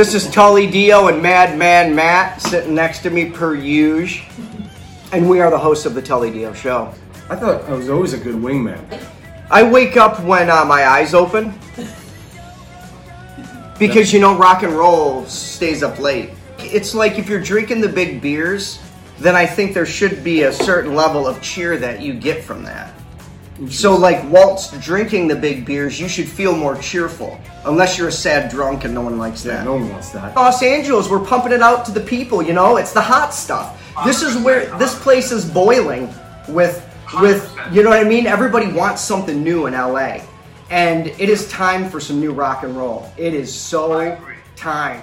This is Tully Dio and Madman Matt sitting next to me per usual. And we are the hosts of the Tully Dio Show. I thought I was always a good wingman. I wake up when uh, my eyes open. Because, you know, rock and roll stays up late. It's like if you're drinking the big beers, then I think there should be a certain level of cheer that you get from that. So, like, whilst drinking the big beers, you should feel more cheerful. Unless you're a sad drunk and no one likes that. No one wants that. Los Angeles, we're pumping it out to the people, you know? It's the hot stuff. This is where this place is boiling with with you know what I mean? Everybody wants something new in LA. And it is time for some new rock and roll. It is so time.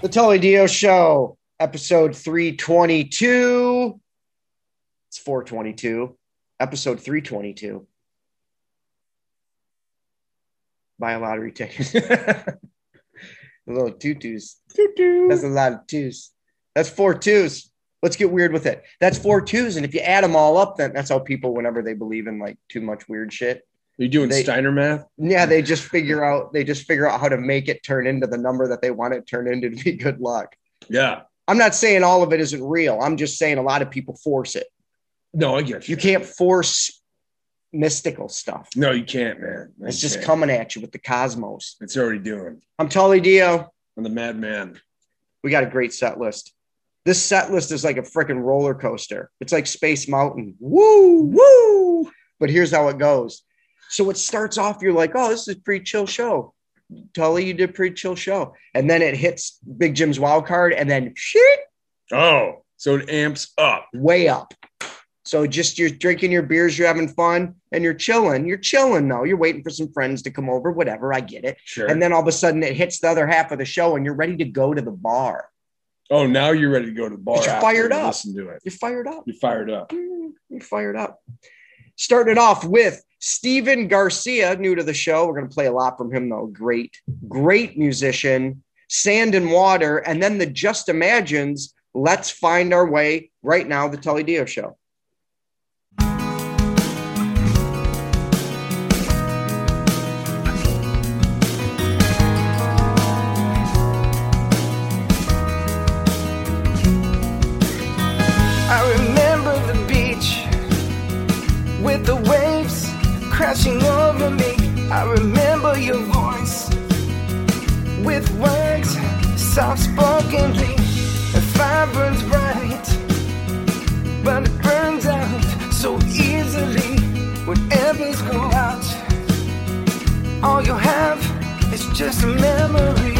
The Tully Dio Show, episode 322. It's 422. Episode 322. Buy a lottery ticket. a little tutus. That's a lot of twos. That's four twos. Let's get weird with it. That's four twos. And if you add them all up, then that's how people, whenever they believe in like too much weird shit, Are you doing They- Steiner math? yeah, they just figure out they just figure out how to make it turn into the number that they want it turn into to be good luck. Yeah. I'm not saying all of it isn't real. I'm just saying a lot of people force it. No, I get You you. can't force mystical stuff. No, you can't, man. It's just can't. coming at you with the cosmos. It's already doing. I'm Tully Dio. I'm the madman. We got a great set list. This set list is like a freaking roller coaster. It's like Space Mountain. Woo, woo. But here's how it goes. So it starts off, you're like, oh, this is a pretty chill show. Tully, you did a pretty chill show. And then it hits Big Jim's wild card, and then shit, Oh, so it amps up. way up. So just you're drinking your beers, you're having fun, and you're chilling. You're chilling though. You're waiting for some friends to come over, whatever. I get it. Sure. And then all of a sudden it hits the other half of the show, and you're ready to go to the bar. oh, now you're ready to go to the bar. You're fired up. Listen to it. You're fired up. You're fired up. Mm, You're fired up. Started off with Steven Garcia, new to the show. We're going to play a lot from him, though. Great, great musician. Sand and Water. And then the Just Imagines, Let's Find Our Way right now, the Tully Dio Show. Me. I remember your voice with words soft spokenly. The fire burns bright, but it burns out so easily when embers go out. All you have is just a memory.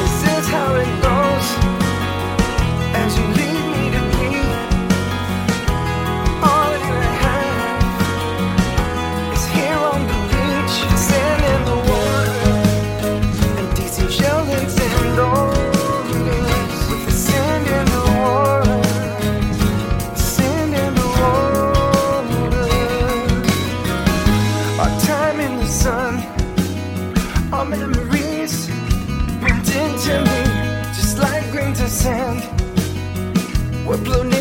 This is how it goes We're blue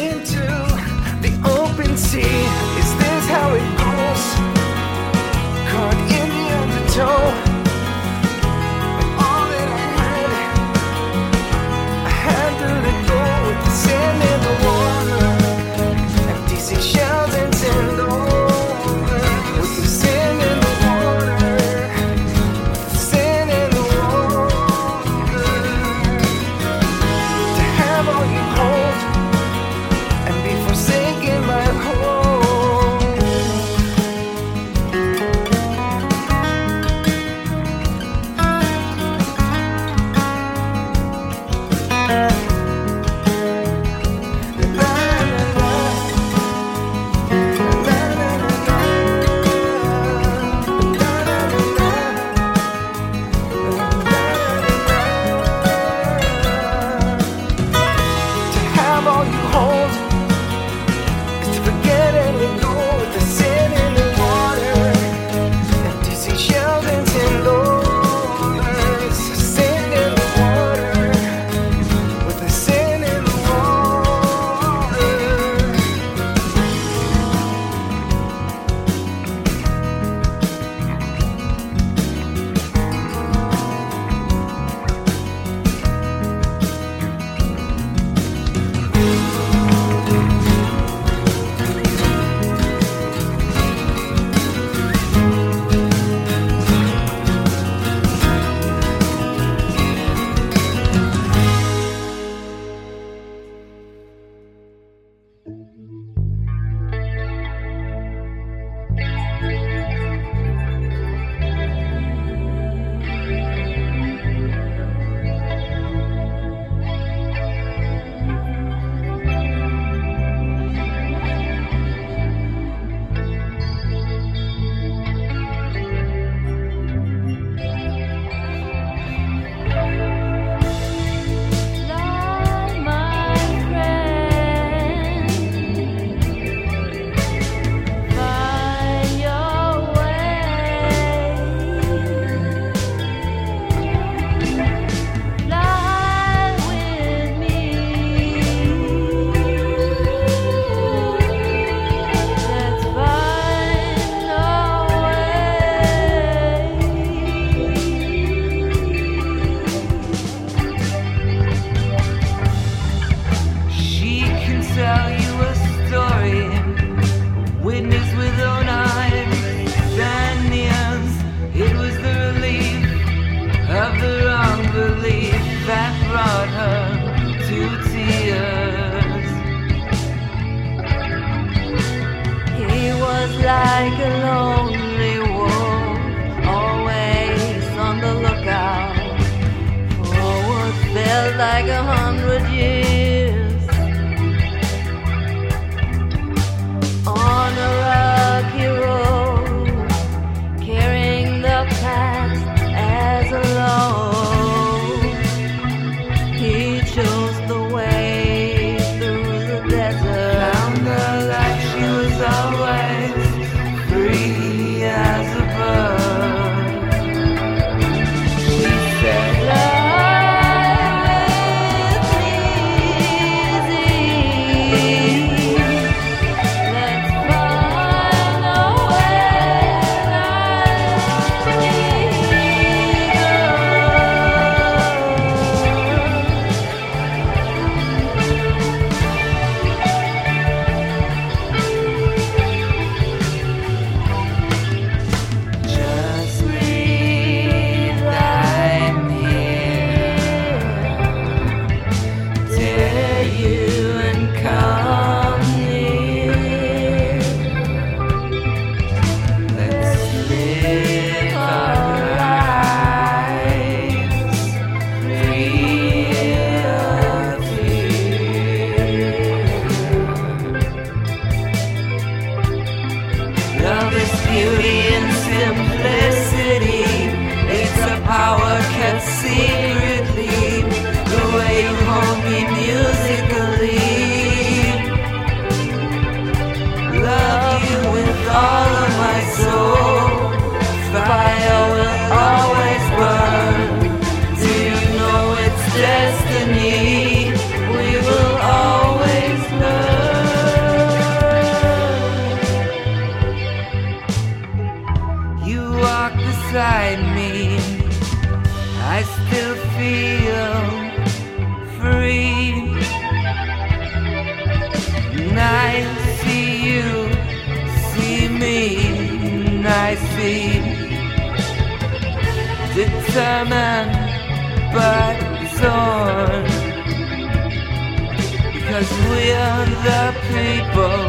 we're the people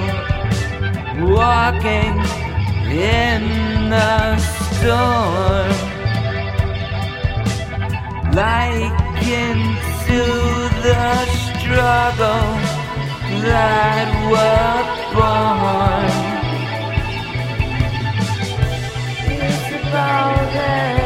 walking in the storm. Like into the struggle that we're born. It's about letting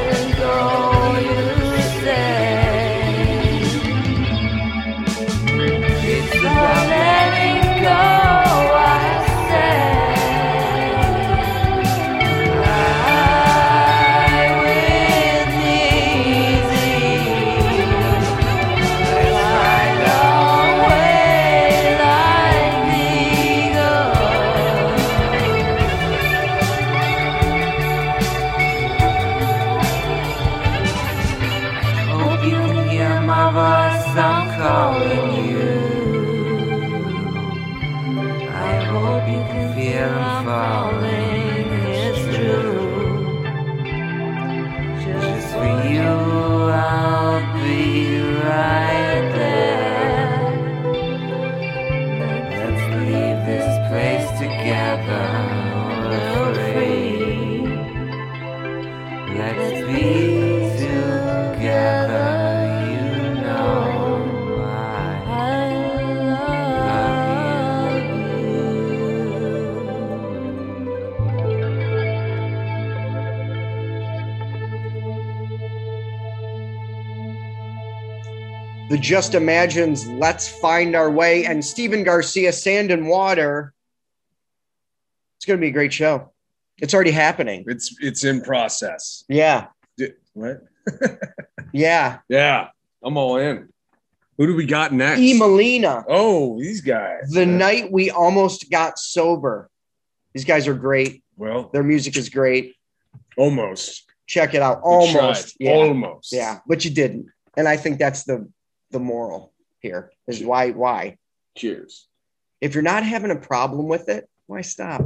Just Imagines Let's Find Our Way and Stephen Garcia, Sand and Water. It's going to be a great show. It's already happening. It's it's in process. Yeah. What? Yeah. Yeah, I'm all in. Who do we got next? E. Molina. Oh, these guys. The night we almost got sober. These guys are great. Well, Their music is great. almost. Check it out. Almost. Yeah. Almost. Yeah. But you didn't. And I think that's the the moral here is why why. Cheers. If you're not having a problem with it, why stop?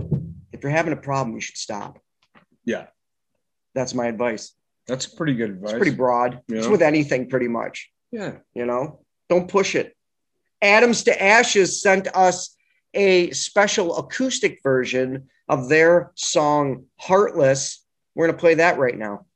If you're having a problem, you should stop. Yeah, That's my advice. that's pretty good advice. It's pretty broad. It's with anything pretty much. Yeah. You know, don't push it. Adams to Ashes sent us a special acoustic version of their song Heartless. We're going to play that right now.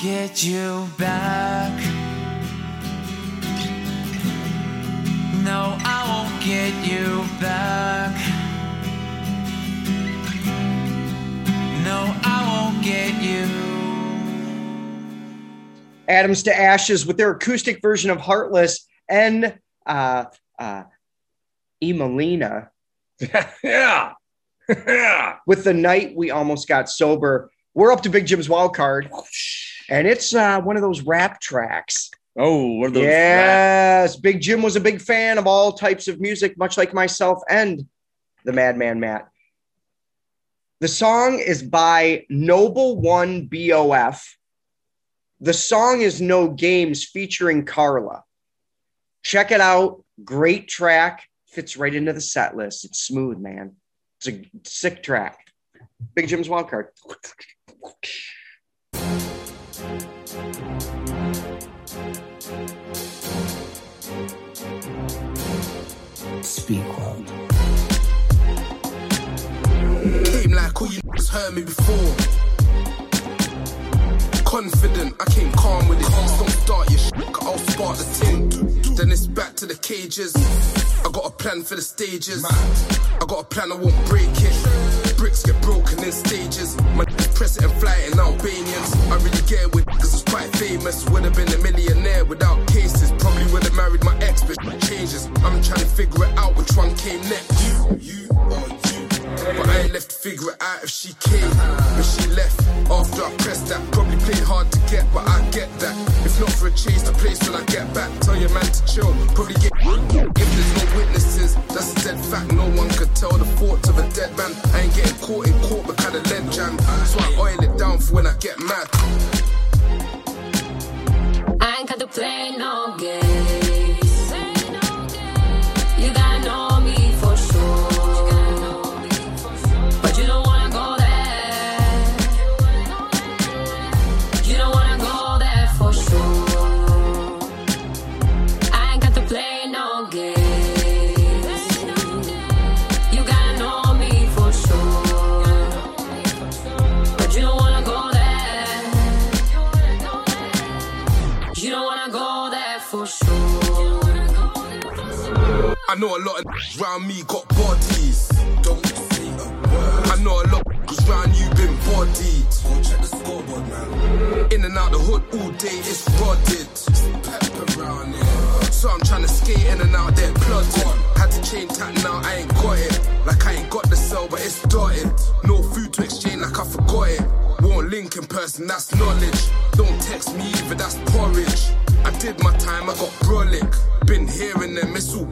Get you back. No, I won't get you back. No, I won't get you. Adams to Ashes with their acoustic version of Heartless and uh, uh, Emelina yeah. yeah. with the night we almost got sober. We're up to Big Jim's wild card, and it's uh, one of those rap tracks. Oh, what are those? yes, Big Jim was a big fan of all types of music, much like myself and the Madman Matt. The song is by Noble One BOF. The song is No Games featuring Carla. Check it out. Great track. Fits right into the set list. It's smooth, man. It's a sick track. Big Jim's wild card. Speak loud. Came like all you heard me before. Confident, I came calm with it. Don't start your shit, I'll spark the tin. Then it's back to the cages. I got a plan for the stages. I got a plan, I won't break it. Bricks get broken in stages. My press it and fly in Albanians. I really it with cause it's quite famous. Would have been a millionaire without cases. Probably would have married my ex, but changes. I'm trying to figure it out which one came next. You, you, or. But I ain't left to figure it out if she came, but she left after I pressed that. Probably played hard to get, but I get that. If not for a chase, the place when I get back. Tell your man to chill, probably get. If there's no witnesses, that's a dead fact. No one could tell the thoughts of a dead man. I ain't getting caught in court because of lead jam. So I oil it down for when I get mad. I ain't got to play no games. I know a lot of round me got bodies. Don't say a word. I know a lot of round you been bodied. Go check the scoreboard, man. In and out the hood all day, it's rodded. Pepper around here. So I'm trying to skate in and out there, plodding. Had to chain tap now, I ain't got it. Like I ain't got the cell, but it's dotted. No food to exchange, like I forgot it. Won't link in person, that's knowledge. Don't text me either, that's porridge. I did my time, I got brolic. Been hearing them, it's all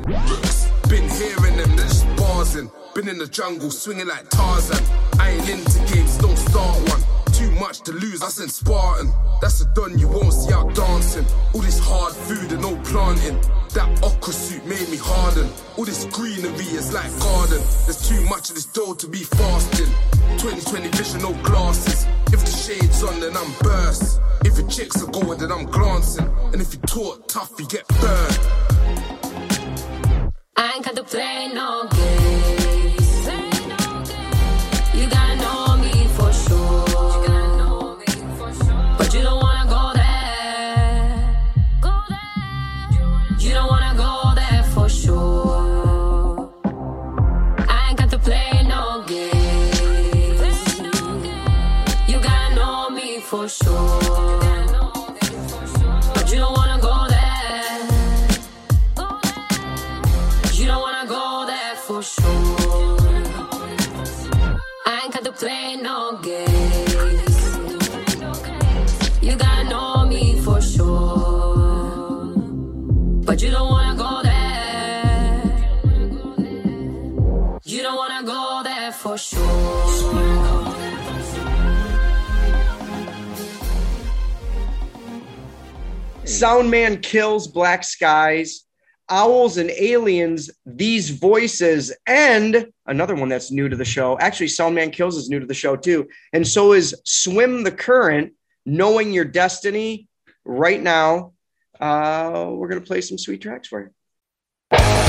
Been hearing them, they're just barsing. Been in the jungle, swinging like Tarzan. I ain't into games, don't start one. Too much to lose, I sent Spartan. That's a done, you won't see out dancing. All this hard food and no planting. That okra suit made me harden. All this greenery is like garden. There's too much of this dough to be fasting. 2020 vision, no glasses. If the shades on, then I'm burst. If your chicks are going, then I'm glancing. And if you talk tough, you get burned. I ain't got to play no games. Sure. Soundman kills Black Skies, Owls and Aliens, These Voices, and another one that's new to the show. Actually, Soundman Kills is new to the show too. And so is Swim the Current, Knowing Your Destiny. Right now, uh, we're going to play some sweet tracks for you.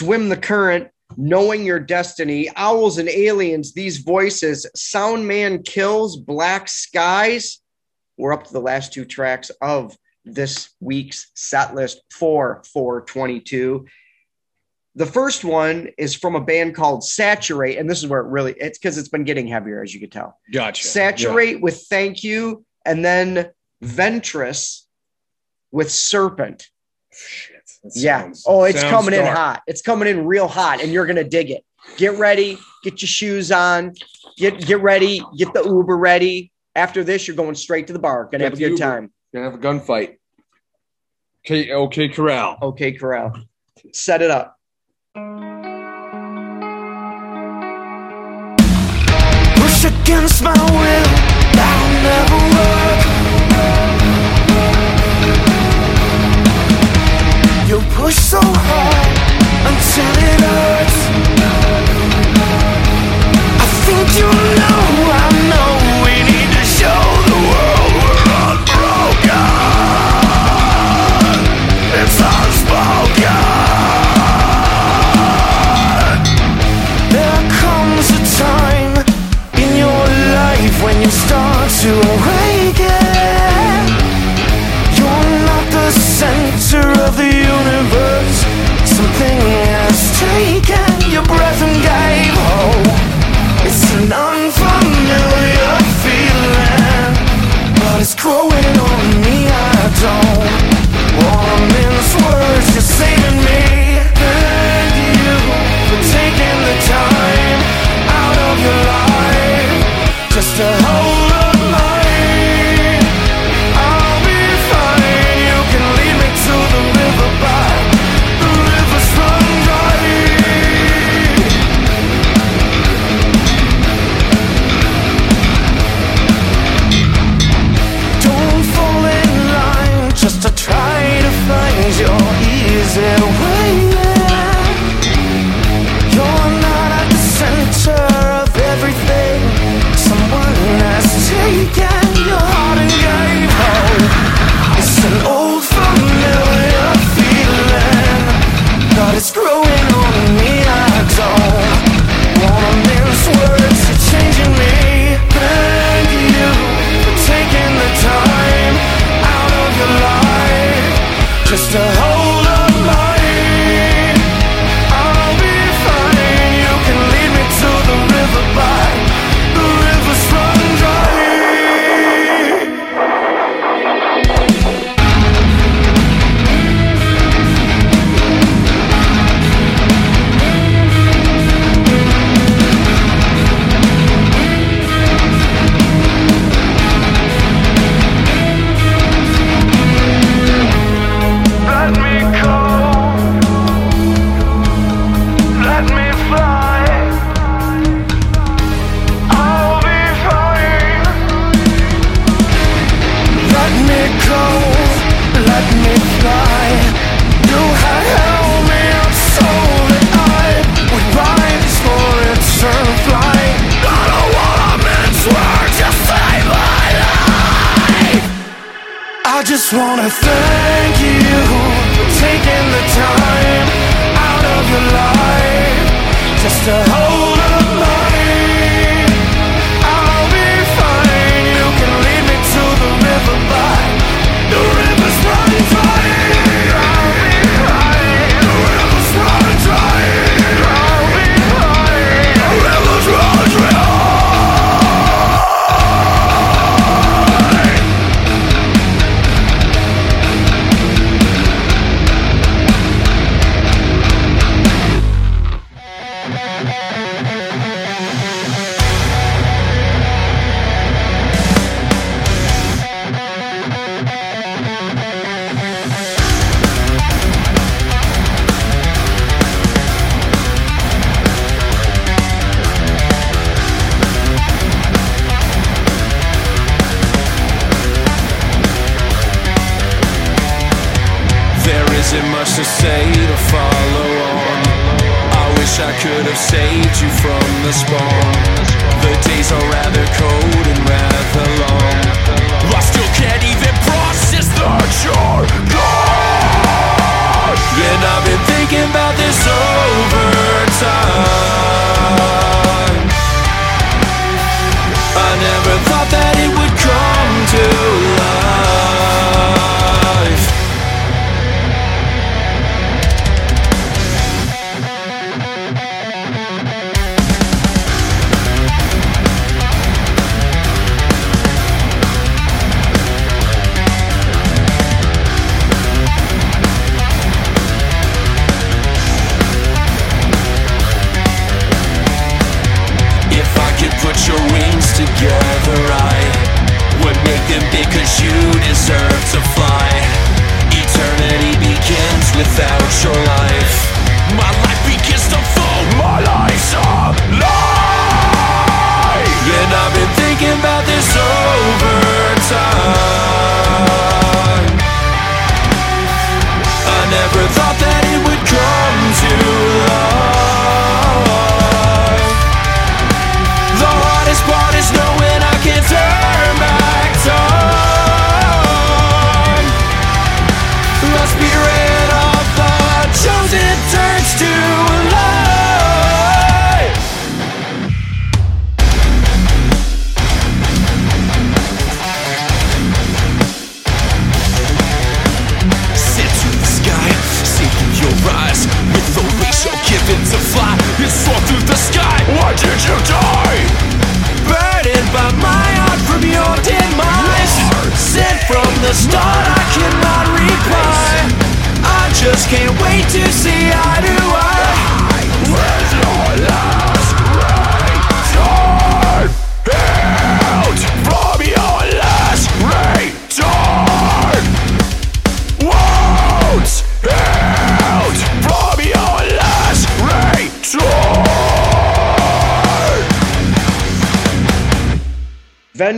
swim the current, knowing your destiny, owls and aliens, these voices, sound man kills, black skies. We're up to the last two tracks of this week's set list for 422. The first one is from a band called Saturate, and this is where it really it's because it's been getting heavier, as you can tell. Gotcha. Saturate yeah. with thank you, and then Ventress with Serpent yeah. Sounds, oh, it's coming dark. in hot. It's coming in real hot, and you're gonna dig it. Get ready. Get your shoes on. Get get ready. Get the Uber ready. After this, you're going straight to the bar. Gonna get have a good Uber. time. Gonna have a gunfight. Okay, okay, Corral. Okay, Corral. Set it up. Push against my will. You push so hard until it hurts. I think you know, I know we need to show. to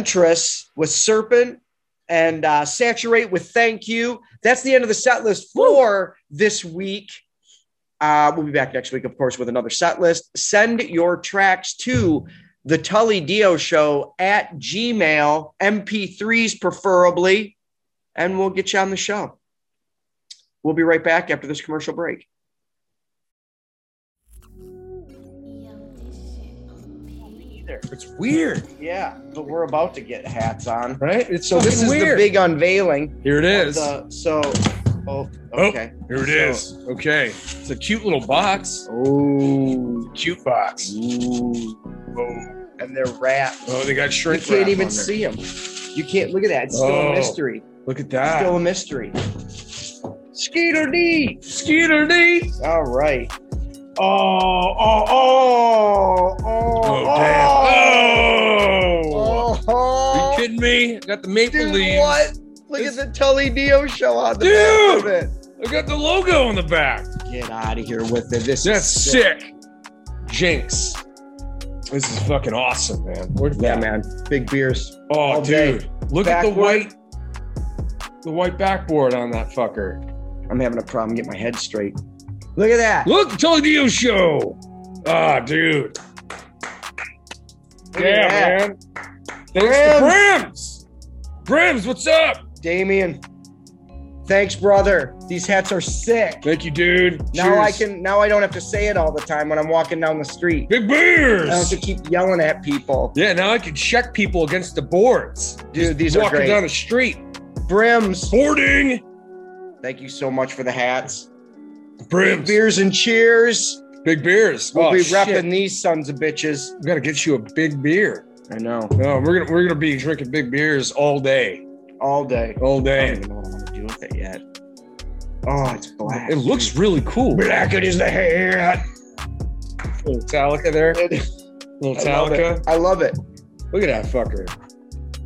Ventress with Serpent and uh, Saturate with Thank You. That's the end of the set list for this week. Uh, we'll be back next week, of course, with another set list. Send your tracks to the Tully Dio Show at Gmail, MP3s preferably, and we'll get you on the show. We'll be right back after this commercial break. It's weird, Yeah, but we're about to get hats on. right? It's So this is the big unveiling. Here it is. the- so, oh, Oh, okay. Here it So- is. Okay. It's a cute little box. Oh, Cute box. Ooh. Oh, and they're wrapped. oh they got shrink. You can't even see them. You can't look at that. It's still Oh. a mystery. Look at that. Still a mystery. Skeeter D. Skeeter D. All right. Oh, oh, oh, oh, oh, Oh, damn. Oh. oh, Are you kidding me? I Got the maple Dude, leaves. what? Look It's- at the Tully Dio show on the Dude! back of it. I got the logo on the back. Get out of here with it. This That's is sick. Jinx. This is fucking awesome, man. Where's Yeah, that? man. Big beers. Oh, All day. dude. Look at the white the white backboard on that fucker. I'm having a problem getting my head straight. Look at that. Look, the Tully Dio show. Ah, dude. Look yeah, man. Thanks to Brims. Brims, what's up? Damien. Thanks, brother. These hats are sick. Thank you, dude. Now I can now I don't have to say it all the time when I'm walking down the street. Big beers. I don't have to keep yelling at people. Yeah, now I can check people against the boards. Dude, these are Walking down the street. Brims. Boarding. Thank you so much for the hats. Big beers and cheers. Big beers. We'll oh, be shit. repping these sons of bitches. We gotta get you a big beer. I know. No, we're gonna we're gonna be drinking big beers all day, All day. all day. I don't even know what I want to do with it yet. Oh, it's black. It looks really cool. black. It is the hat. Little Metallica there. Little I Metallica. I love it. Look at that fucker.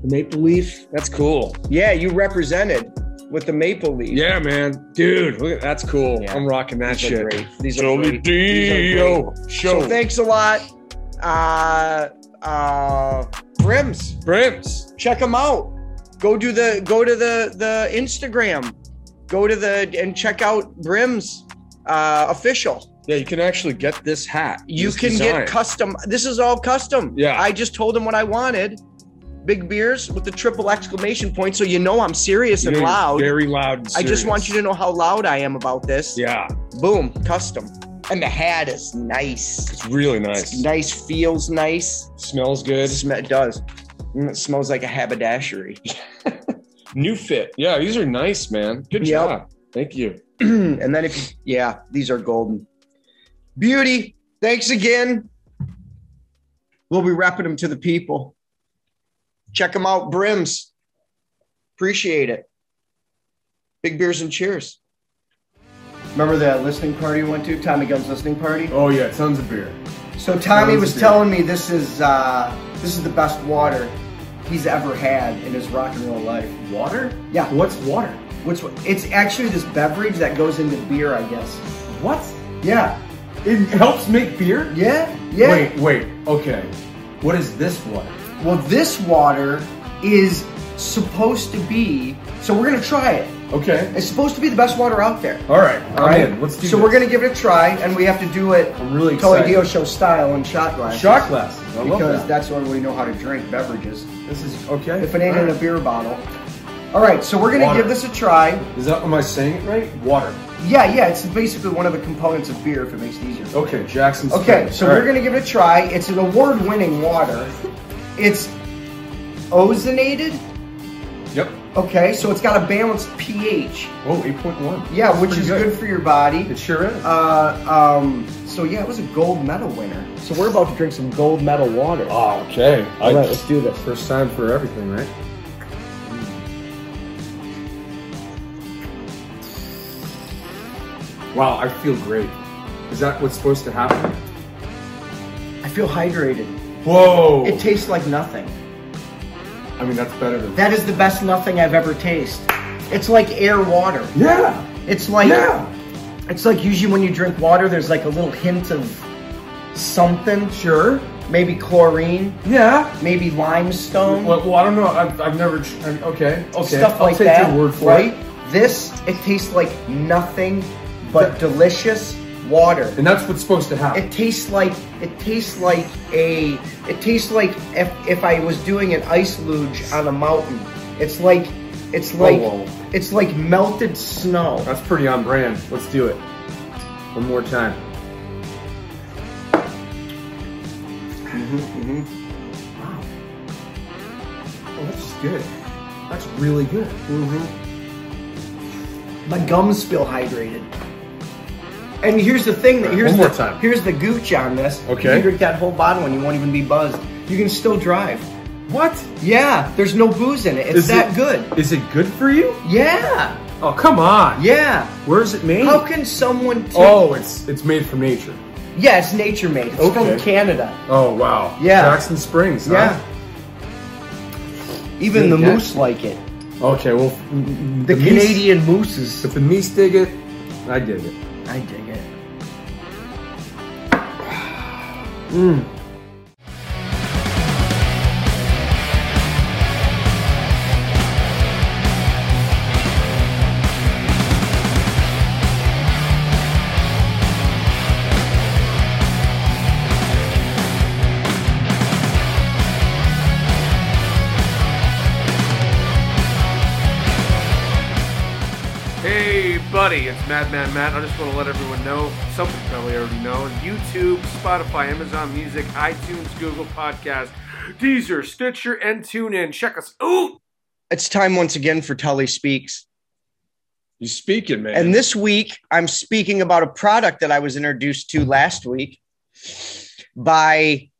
The maple leaf. That's cool. Yeah, you represented with the maple leaf. Yeah, man. Dude, look at that's cool. Yeah. I'm rocking that These shit. great. These are great. These are great. Dio show. So thanks a lot. Uh uh Brims. Brims. Check them out. Go do the go to the the Instagram. Go to the and check out Brims uh official. Yeah, you can actually get this hat. You this can design. get custom. This is all custom. Yeah. I just told him what I wanted. Big beers with the triple exclamation point, so you know I'm serious and you're loud. Very loud. And I just want you to know how loud I am about this. Yeah, Boom, custom. And the hat is nice. it's really It's nice. nice, feels nice. Smells good. sm- it does. Mm, It smells like a haberdashery. New fit. Yeah, these are nice, man. Good Yep. job. Thank you. and then if you, yeah, these are golden. Beauty. Thanks again. We'll be wrapping them to the people. Check them out, Brims. Appreciate it. Big beers and cheers. Remember that listening party you went to, Tommy Gunn's listening party? Oh yeah, tons of beer. So Tommy Tons was telling me this is uh, this is the best water he's ever had in his rock and roll life. Water? Yeah. What's water? Which it's actually this beverage that goes into beer, I guess. What? Yeah. It helps make beer? Yeah. Yeah. Wait, wait. Okay. What is this water? Well, this water is supposed to be. So we're gonna try it. Okay. It's supposed to be the best water out there. All right. All right. in. Let's do it. so this. we're gonna give it a try, and we have to do it I'm really excited. Dio show style in shot glasses. Shot glasses. I because that. that's the only way we know how to drink beverages. This is okay. If it ain't All in a beer bottle. All right, so we're gonna Water. give this a try. Is that am I saying it right? Water. Yeah, yeah, it's basically one of the components of beer if it makes it easier. Okay, Jackson. Okay, so All we're right. gonna give it a try. It's an award-winning water. It's ozonated. Yep. Okay, so it's got a balanced pH. Oh, 8.1. Yeah, That's which is good. for your body. It sure is. Uh, um, so yeah, it was a gold medal winner. So we're about to drink some gold medal water. oh, okay. All right, let's do this. First time for everything, right? Wow, I feel great. Is that what's supposed to happen? I feel hydrated. Whoa! It tastes like nothing. I mean, that's better than. That is the best nothing I've ever tasted. It's like air water. Yeah! It's like Yeah! it's like usually when you drink water, there's like a little hint of something. Sure. Maybe chlorine, Yeah. maybe limestone, Well, well I don't know. I've, I've never. I'm- Okay. Okay. stuff I'll like take that. your word for right? it. This it tastes like nothing but delicious water. And that's what's supposed to happen. It tastes like it tastes like a it tastes like if, if I was doing an ice luge on a mountain. It's like it's like whoa. it's like melted snow. That's pretty on brand. Let's do it. One more time. Mhm, mhm. Wow. Oh, that's good. That's really good. Mhm. My gums feel hydrated. And here's the thing that here's One the more time. here's the gooch on this. Okay. You can drink that whole bottle and you won't even be buzzed. You can still drive. What? Yeah, there's no booze in it. It's Is that it- good. Is it good for you? Yeah. Oh, come on. Yeah. Where is it made? How can someone take oh, it's it's made from nature. Yeah, it's nature made. It's Okay. from Canada. Oh, wow. Yeah. Jackson Springs. huh? Yeah. Even the moose like it. Okay, well, mm, The, meese- Canadian mooses. If the meese dig it, I dig it. I dig it. Mm. Hey, buddy, it's Madman Matt. I just want to let everyone know something you probably already know. YouTube, Spotify, Amazon Music, iTunes, Google Podcast, Deezer, Stitcher, and TuneIn. Check us out. It's time once again for Tully Speaks. You speaking, man. And this week, I'm speaking about a product that I was introduced to last week by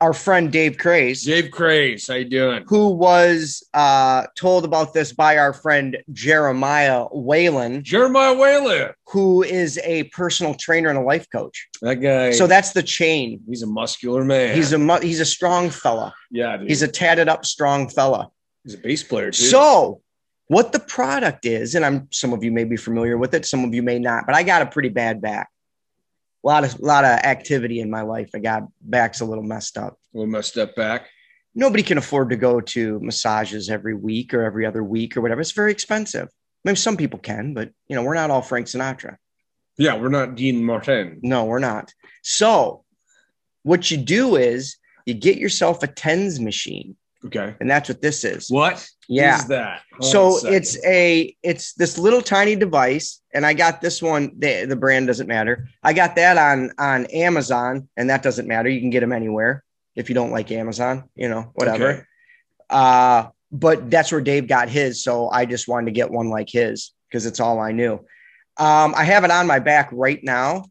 our friend Dave Craze, Dave Craze, how you doing? who was uh, told about this by our friend Jeremiah Whalen, Jeremiah Whalen. who is a personal trainer and a life coach. That guy. So that's the chain. he's a muscular man. He's a mu- he's a strong fella. yeah. Dude. He's a tatted up strong fella. he's a bass player too. So, what the product is, and I'm some of you may be familiar with it, some of you may not, but I got a pretty bad back. A lot of lot of activity in my life. I got back's a little messed up. A little messed up back. Nobody can afford to go to massages every week or every other week or whatever. It's very expensive. Maybe some people can, but you know, we're not all Frank Sinatra. Yeah, we're not Dean Martin. No, we're not. So, what you do is you get yourself a tens machine, Okay. and that's what this is. What? Yeah. Is that? Hold so it's a it's this little tiny device, and I got this one. The, the brand doesn't matter. I got that on on Amazon, and that doesn't matter. You can get them anywhere if you don't like Amazon. You know, whatever. Okay. Uh, but that's where Dave got his. So I just wanted to get one like his because it's all I knew. Um, I have it on my back right now,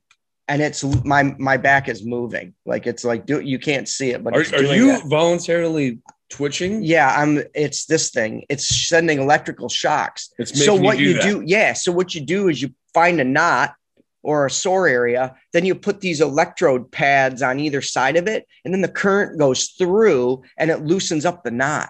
and it's my my back is moving. Like it's like do you can't see it, but Are, are you that. voluntarily twitching? Yeah, I'm. It's this thing. It's sending electrical shocks. It's so making you what do you do, yeah. So what you do is you find a knot or a sore area, then you put these electrode pads on either side of it, and then the current goes through and it loosens up the knot,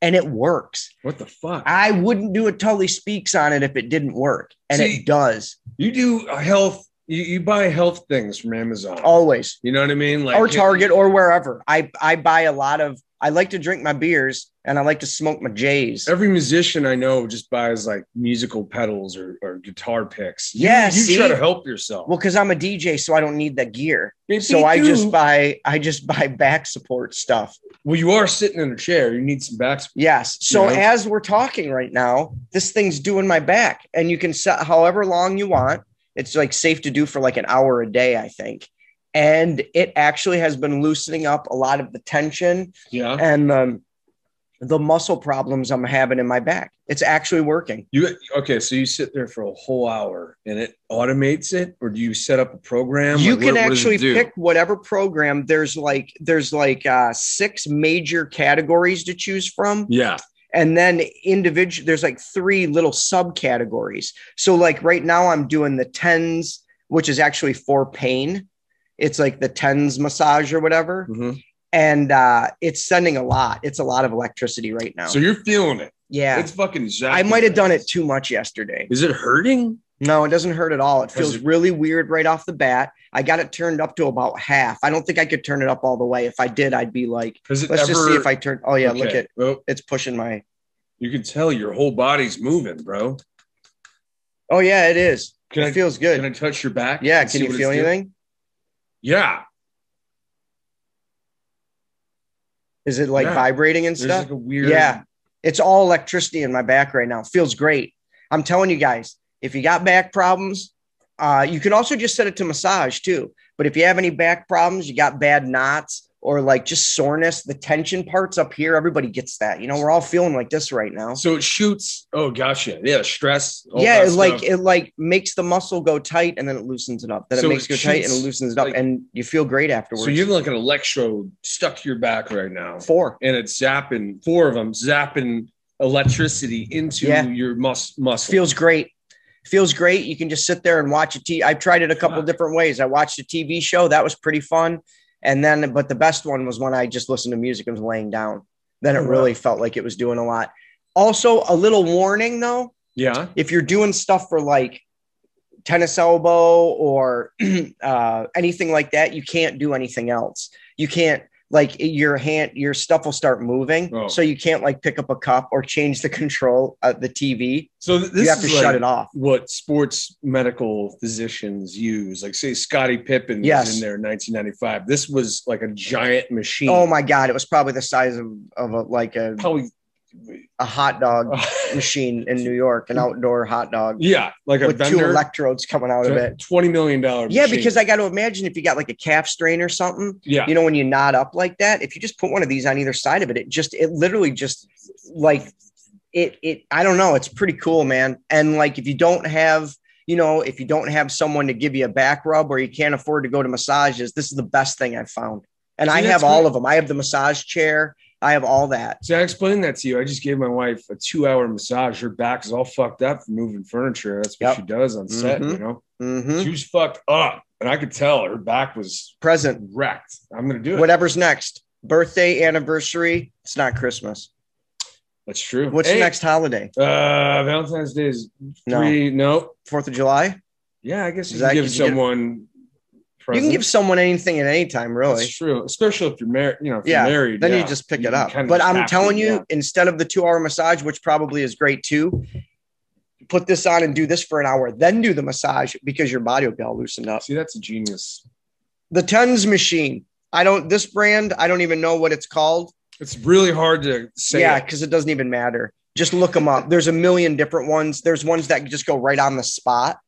and it works. What the fuck? I wouldn't do a Tully Speaks on it if it didn't work, and See- it does You do a health. You, you buy health things from Amazon. always. You know what I mean? Like or Target or wherever. I I buy a lot of. I like to drink my beers and I like to smoke my J's. Every musician I know just buys like musical pedals or, or guitar picks. You- Yeah, you, see? try to help yourself. Well, because I'm a DJ, so I don't need that gear. So I just buy I just buy back support stuff. Well, you are sitting in a chair. You need some back. support. Yes. So You know? as we're talking right now, this thing's doing my back, and you can set however long you want. It's like safe to do for like an hour a day, I think. And it actually has been loosening up a lot of the tension Yeah. and um, the muscle problems I'm having in my back. It's actually working. You okay? So you sit there for a whole hour and it automates it, or do you set up a program? you can what- what actually do? pick whatever program there's like there's like uh six major categories to choose from Yeah. and then individual there's like three little subcategories so like right now i'm doing the tens which is actually for pain it's like the tens massage or whatever Mhm. and uh it's sending a lot it's a lot of electricity right now So you're feeling it. yeah It's fucking. i might have done it too much yesterday Is it hurting? no, it doesn't hurt at all. It feels it- really weird right off the bat. I got it turned up to about half. I don't think I could turn it up all the way. If I did, I'd be like, let's ever? just see if I turn. Oh yeah, look Okay. at Well, it's pushing my. you can tell your whole body's moving, bro. Oh yeah, it is. Can it I- feels good. Can I touch your back? yeah, can you feel anything? doing? Yeah. Is it like Yeah. vibrating and There's stuff? like weird. Yeah, it's all electricity in my back right now. Feels great. I'm telling you guys, if you got back problems, uh, you can also just set it to massage too. But if you have any back problems, you got bad knots or like just soreness, the tension parts up here, everybody gets that. You know, we're all feeling like this right now. So it shoots. Oh, gotcha. Yeah, stress. yeah, it like it like makes the muscle go tight and then it loosens it up. Then So it makes it go tight and it loosens it up, like- and you feel great afterwards. So you have like an electrode stuck to your back right now, four. and it's zapping four of them, zapping electricity into Yeah. your mus- muscle. feels great feels great you can just sit there and watch a t i've tried it a couple different ways i watched a tv show that was pretty fun and then but the best one was when i just listened to music and was laying down then it Oh, really felt like it was doing a lot. Also a little warning though. Yeah. if you're doing stuff for like tennis elbow or uh, anything like that you can't do anything else. You can't like your hand your stuff will start moving Oh. so you can't like pick up a cup or change the control of the tv So this you have to is shut it off What sports medical physicians use, like say Scottie Pippen was Yes. in there in 1995. This was like a giant machine. Oh my god, it was probably the size of, of a like a, Probably. A hot dog machine in New York, an outdoor hot dog yeah, like a with two electrodes coming out of it. Twenty million dollar. Yeah, because I got to imagine if you got like a calf strain or something, yeah, you know, when you knot up like that, if you just put one of these on either side of it, it just it literally just like it it I don't know, it's pretty cool, man. And like if you don't have you know, if you don't have someone to give you a back rub or you can't afford to go to massages, this is the best thing I've found. And See, I have all great. of them. I have the massage chair. I have all that. So I explained that to you. I just gave my wife a two hour massage. Her back is all fucked up from moving furniture. That's what Yep. she does on set, Mhm. you know? hmm She was fucked up. And I could tell her back was Present. wrecked. I'm going to do it. Whatever's next. Birthday, anniversary. It's not Christmas. That's true. What's Hey, the next holiday? Uh, Valentine's Day is No. three. No. Fourth of July? Yeah, I guess you that- give could you. You can give someone anything at any time, really. That's true, especially if you're married. You know, if Yeah, you're married, then yeah, you just pick you it up. But I'm telling you, instead of the two hour massage, which probably is great too, put this on and do this for an hour, then do the massage because your body will be all loosened up. See, that's a genius. The Tens machine. I don't this brand, I don't even know what it's called. It's really hard to say. yeah, it. because it doesn't even matter. Just look them up. There's a million different ones. There's ones that just go right on the spot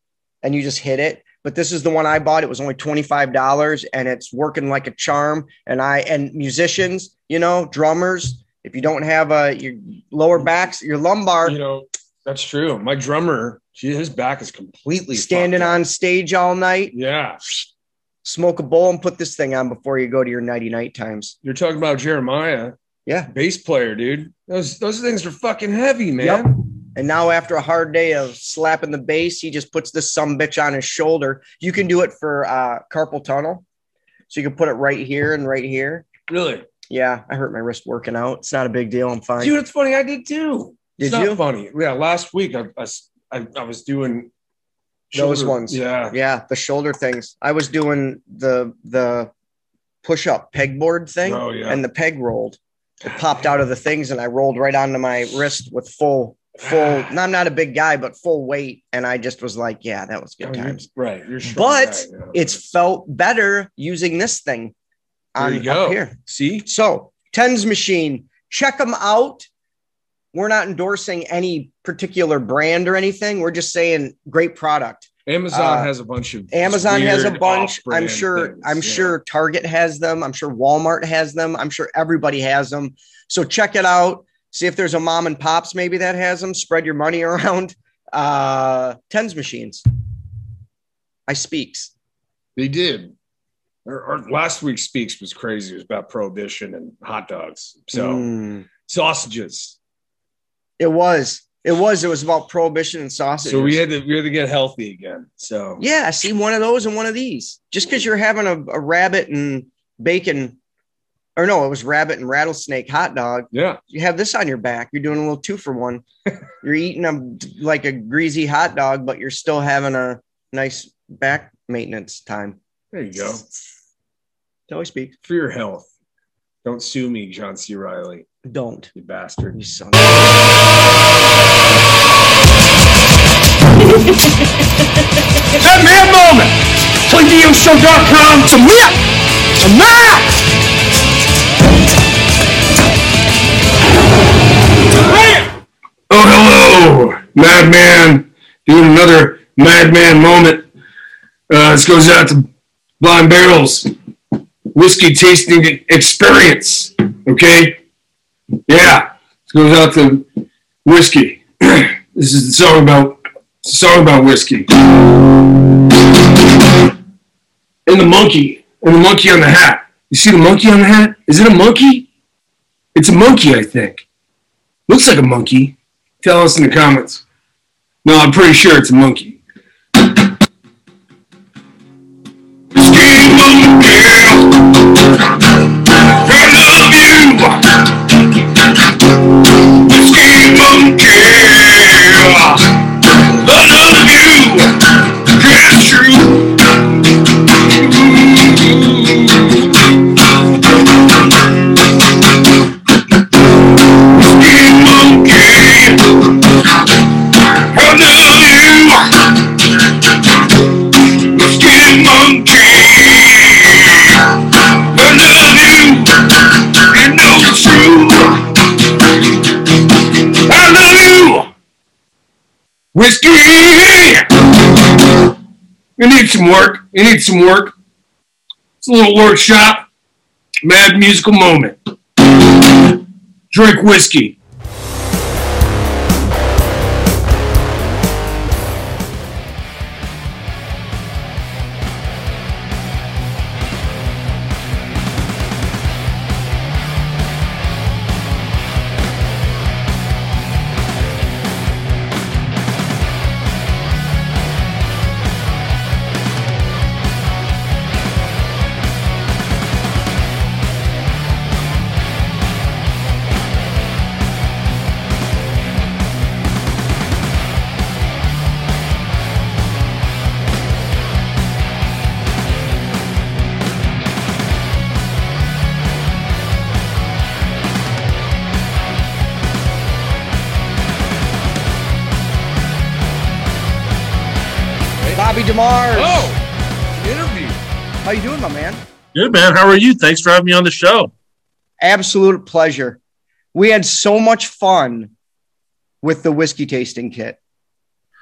and you just hit it. But this is the one I bought. It was only $25 and it's working like a charm. And I and musicians, you know, drummers, if you don't have a, your lower backs, your lumbar you know, that's true. My drummer, she, his back is completely standing on stage all night, Yeah, smoke a bowl and put this thing on before you go to your nighty night times. you're talking about Jeremiah, Yeah. bass player, dude. Those those things are fucking heavy, man. Yep. And now after a hard day of slapping the bass, he just puts this some bitch on his shoulder. You can do it for uh carpal tunnel. So you can put it right here and right here. Really, Yeah, I hurt my wrist working out. It's not a big deal. I'm fine. dude. It's funny. I did too. Did it's not you? funny? Yeah, last week I I, I, was doing Those ones. Yeah, Yeah, the shoulder things. I was doing the the push up pegboard thing Oh, yeah. and the peg rolled. It popped out of the things and I rolled right onto my wrist with full full I'm not a big guy, but full weight. And I just was like, yeah, that was Oh, good you're- times. right. You're a strong But guy, yeah. it's felt better using this thing there on you go. here. See, So Tens Machine, check them out. We're not endorsing any particular brand or anything. We're just saying great product. Amazon Uh, has a bunch of Amazon has a bunch. I'm sure. things, I'm yeah. sure Target has them. I'm sure Walmart has them. I'm sure everybody has them. So check it out. See if there's a mom and pops maybe that has them. Spread your money around. Uh, tens machines. I speaks. They did. Our, our last week's speaks was crazy. It was about prohibition and hot dogs. So Mm. sausages. it was. It was. It was about prohibition and sausage. So we had to we had to get healthy again. So Yeah, see one of those and one of these. Just because you're having a, a rabbit and bacon, or no, it was rabbit and rattlesnake hot dog. yeah, You have this on your back. You're doing a little two for one. you're eating a like a greasy hot dog, but you're still having a nice back maintenance time. there you go. Tell we speak. For your health. Don't sue me, John C. Reilly, Don't. you bastard. You son. That man moment. PlayDMShow.com to whip. To max. Oh, hello, Madman. Doing another Madman moment. Uh, this goes out to Blind Barrels Whiskey Tasting Experience. Okay? Yeah, this goes out to whiskey. this is the song about song about whiskey. And the monkey. And the monkey on the hat. You see the monkey on the hat? Is it a monkey? It's a monkey, I think. Looks like a monkey. Tell us in the comments. No, I'm pretty sure it's a monkey. You need some work. You need some work. It's a little workshop. Mad musical moment. Drink whiskey. Good man. How are you? Thanks for having me on the show. Absolute pleasure. We had so much fun with the whiskey tasting kit.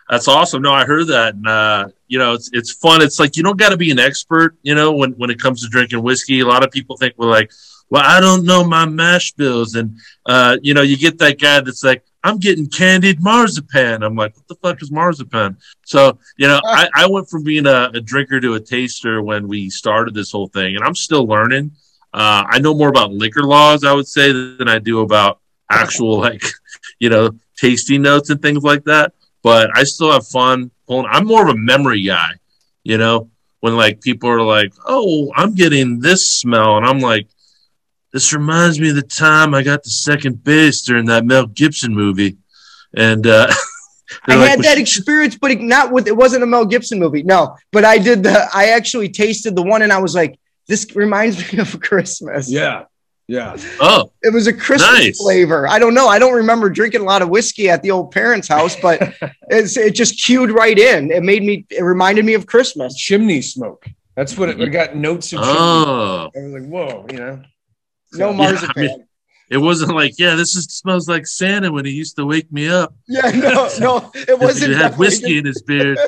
That's awesome. No, I heard that. And, uh, you know, it's it's fun. It's like you don't got to be an expert. You know, when when it comes to drinking whiskey, a lot of people think we're like, well, I don't know my mash bills, and uh, you know, you get that guy that's like, I'm getting candied marzipan. I'm like, what the fuck is marzipan? So, you know, I, I went from being a, a drinker to a taster when we started this whole thing, and I'm still learning. Uh, I know more about liquor laws, I would say, than I do about actual like, you know, tasting notes and things like that. But I still have fun pulling. I'm more of a memory guy, you know, when like people are like, "Oh, I'm getting this smell," and I'm like, "This reminds me of the time I got the second base during that Mel Gibson movie," and uh, I like, had that experience, but it, not with it wasn't a Mel Gibson movie. No, but I did the I actually tasted the one and I was like, this reminds me of Christmas. Yeah. Yeah. Oh, It was a Christmas Nice. flavor. I don't know. I don't remember drinking a lot of whiskey at the old parents' house, but it's, it just cued right in. It made me. It reminded me of Christmas. Chimney smoke. That's what it, it got notes of chimney. oh." I was like, whoa, you know. No marzipan. I mean- It wasn't like, yeah, this is, smells like Santa when he used to wake me up. Yeah, no, no, it wasn't. He had whiskey in his beard,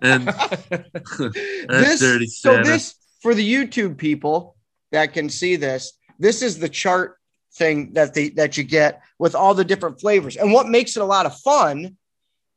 and this, dirty so this for the YouTube people that can see this. This is the chart thing that the that you get with all the different flavors. And what makes it a lot of fun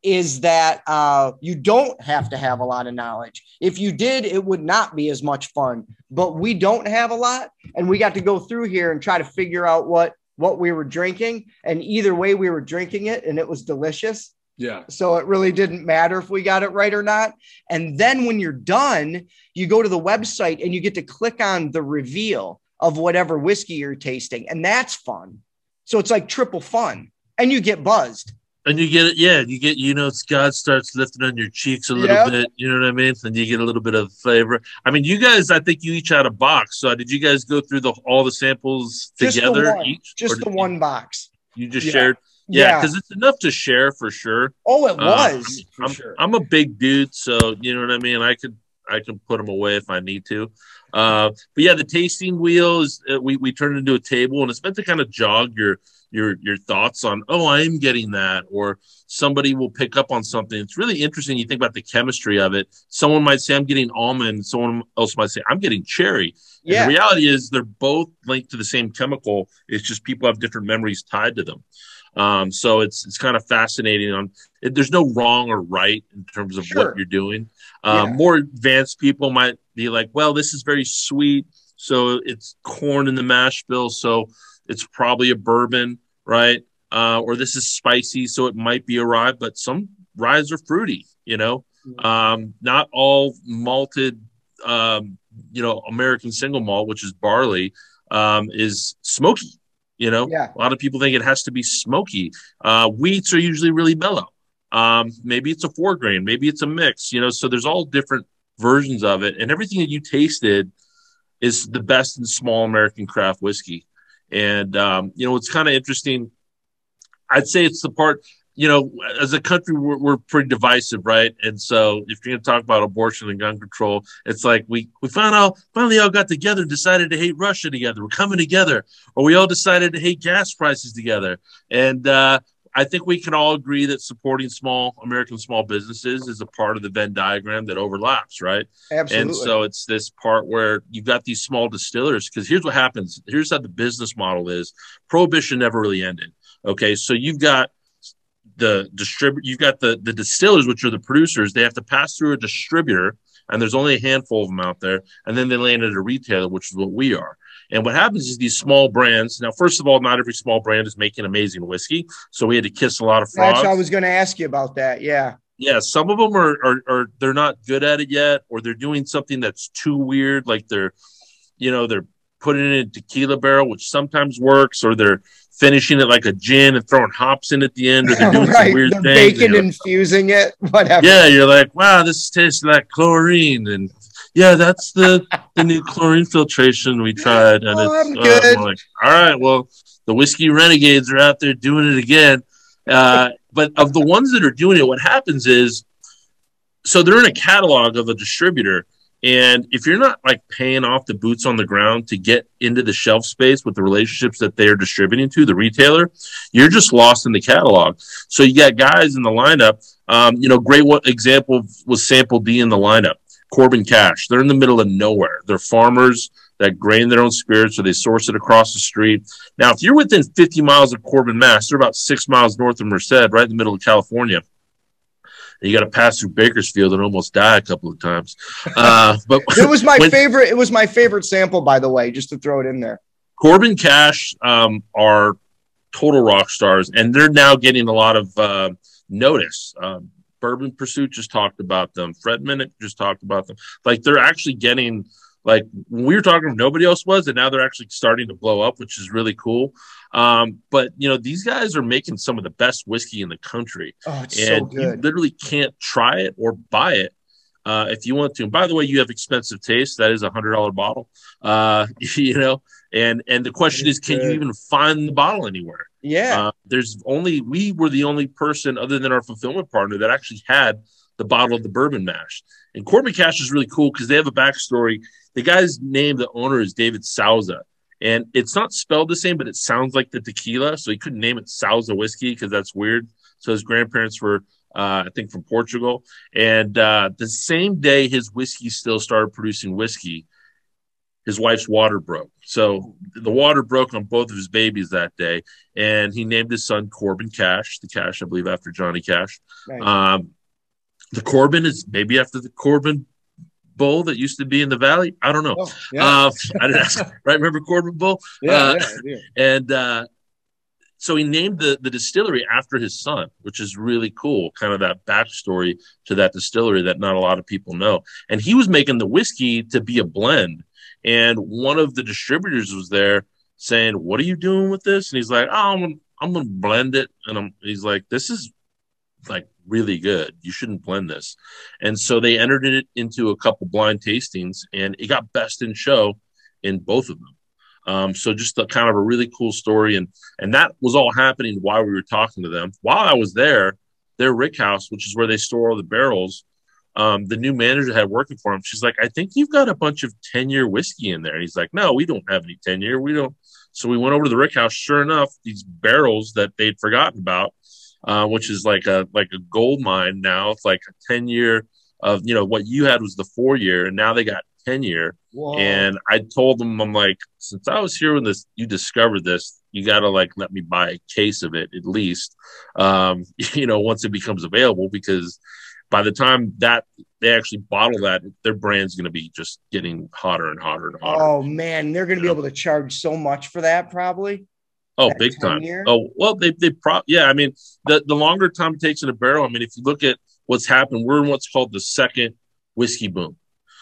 is that uh, you don't have to have a lot of knowledge. If you did, it would not be as much fun. But we don't have a lot, and we got to go through here and try to figure out what what we were drinking. And either way, we were drinking it, and it was delicious. Yeah. So it really didn't matter if we got it right or not. And then when you're done, you go to the website and you get to click on the reveal of whatever whiskey you're tasting. And that's fun. So it's like triple fun. And you get buzzed. And you get it, yeah, you get, you know, it's God starts lifting on your cheeks a little Yeah. bit, you know what I mean? And you get a little bit of flavor. I mean, you guys, I think you each had a box. So did you guys go through the all the samples Just the together one. each? Just the did one box. You, you just Yeah. shared? Yeah, Yeah. because it's enough to share for sure. Oh, it Uh, was. For I'm, sure. I'm a big dude, so you know what I mean. I could I can put them away if I need to. Uh, but yeah, the tasting wheel is uh, we we turned into a table, and it's meant to kind of jog your your your thoughts on oh I am getting that, or somebody will pick up on something. It's really interesting. You think about the chemistry of it. Someone might say I'm getting almond. Someone else might say I'm getting cherry. And the reality is they're both linked to the same chemical. It's just people have different memories tied to them. Um, so it's it's kind of fascinating. On it, there's no wrong or right in terms of Sure. what you're doing. Um, Yeah. More advanced people might be like, well, this is very sweet, so it's corn in the mash bill, so it's probably a bourbon, right? Uh, or this is spicy, so it might be a rye. But some ryes are fruity, you know. Um, not all malted, um, you know, American single malt, which is barley, um, is smoky. You know, Yeah. a lot of people think it has to be smoky. Uh, wheats are usually really mellow. Um, maybe it's a four grain, maybe it's a mix. You know, so there's all different versions of it, and everything that you tasted is the best in small American craft whiskey. And um, you know, it's kind of interesting. I'd say it's the part. You know, as a country, we're, we're pretty divisive, right? And so, if you're going to talk about abortion and gun control, it's like we we found finally all got together and decided to hate Russia together. We're coming together, or we all decided to hate gas prices together. And uh, I think we can all agree that supporting small American small businesses is a part of the Venn diagram that overlaps, right? Absolutely. And so it's this part where you've got these small distillers because here's what happens. Here's how the business model is. Prohibition never really ended. Okay, so you've got the distributor, you've got the the distillers, which are the producers. They have to pass through a distributor, and there's only a handful of them out there, and then they land at a retailer, which is what we are. And what happens is these small brands. Now, first of all, not every small brand is making amazing whiskey, so we had to kiss a lot of frogs That's I was going to ask you about that. Yeah. yeah, some of them are, are are they're not good at it yet, or they're doing something that's too weird, like they're, you know, they're putting it in a tequila barrel, which sometimes works, or they're finishing it like a gin and throwing hops in at the end, or they're doing right. some weird They're things. bacon infusing it. Whatever. yeah, you're like, wow, this tastes like chlorine, and yeah, that's the the new chlorine filtration we tried, and Oh, it's I'm uh, like, all right, well, the whiskey renegades are out there doing it again. Uh, but of the ones that are doing it, what happens is so they're in a catalog of a distributor. And if you're not like paying off the boots on the ground to get into the shelf space with the relationships that they're distributing to the retailer, you're just lost in the catalog. So you got guys in the lineup. Um, you know, great one example was Sample D in the lineup. Corbin Cash. They're in the middle of nowhere. They're farmers that grain their own spirits, or they source it across the street. Now, if you're within 50 miles of Corbin, Mass, they're about six miles north of Merced, right in the middle of California. And you got to pass through Bakersfield and almost die a couple of times. Uh, but It was my when- favorite. It was my favorite sample, by the way, just to throw it in there. Corbin Cash um, are total rock stars, and they're now getting a lot of uh, notice. Um, Bourbon Pursuit just talked about them. Fred Minnick just talked about them. Like they're actually getting like when we were talking, nobody else was, and now they're actually starting to blow up, which is really cool. Um, but you know, these guys are making some of the best whiskey in the country, Oh, it's so and you literally can't try it or buy it uh, if you want to. And by the way, you have expensive taste. That is a hundred dollar bottle. Uh, you know, and and the question is, can you even find the bottle anywhere? Yeah. Uh, there's only we were the only person other than our fulfillment partner that actually had the bottle of the bourbon mash. And Corbin Cash is really cool because they have a backstory. The guy's name, the owner, is David Souza. And it's not spelled the same, but it sounds like the tequila. So he couldn't name it Souza whiskey because that's weird. So his grandparents were, uh, I think, from Portugal. And uh, the same day his whiskey still started producing whiskey, his wife's water broke. So the water broke on both of his babies that day. And he named his son Corbin Cash, the Cash, I believe, after Johnny Cash. Um, the Corbin is maybe after the Corbin Bowl that used to be in the valley. I don't know. Oh, yeah. Uh, I didn't ask, right? Remember Corbin Bowl? yeah, uh, yeah, do. And uh, so he named the, the distillery after his son, which is really cool. Kind of that backstory to that distillery that not a lot of people know. And he was making the whiskey to be a blend. And one of the distributors was there saying, What are you doing with this? And he's like, Oh, I'm, gonna- I'm to blend it. And I'm, he's like, This is like really good. You shouldn't blend this. And so they entered it into a couple blind tastings and it got best in show in both of them. Um, so just a kind of a really cool story. And, and that was all happening while we were talking to them. While I was there, their rick house, which is where they store all the barrels, um, the new manager had working for him. She's like, I think you've got a bunch of 10 year whiskey in there. And he's like, no, we don't have any 10 year. We don't. So we went over to the rick house. Sure enough, these barrels that they'd forgotten about, uh, which is like a, like a gold mine now. It's like a 10 year of, you know, what you had was the four year and now they got 10 year. Whoa. And I told them, I'm like, since I was here when this, you discovered this, you got to like let me buy a case of it at least, um, you know, once it becomes available, because by the time that they actually bottle that, their brand's going to be just getting hotter and hotter and hotter. Oh man, they're going to be able to charge so much for that, probably. Oh, big time. year? Oh, well, they they pro yeah. I mean, the the longer time it takes in a barrel. I mean, if you look at what's happened, we're in what's called the second whiskey boom.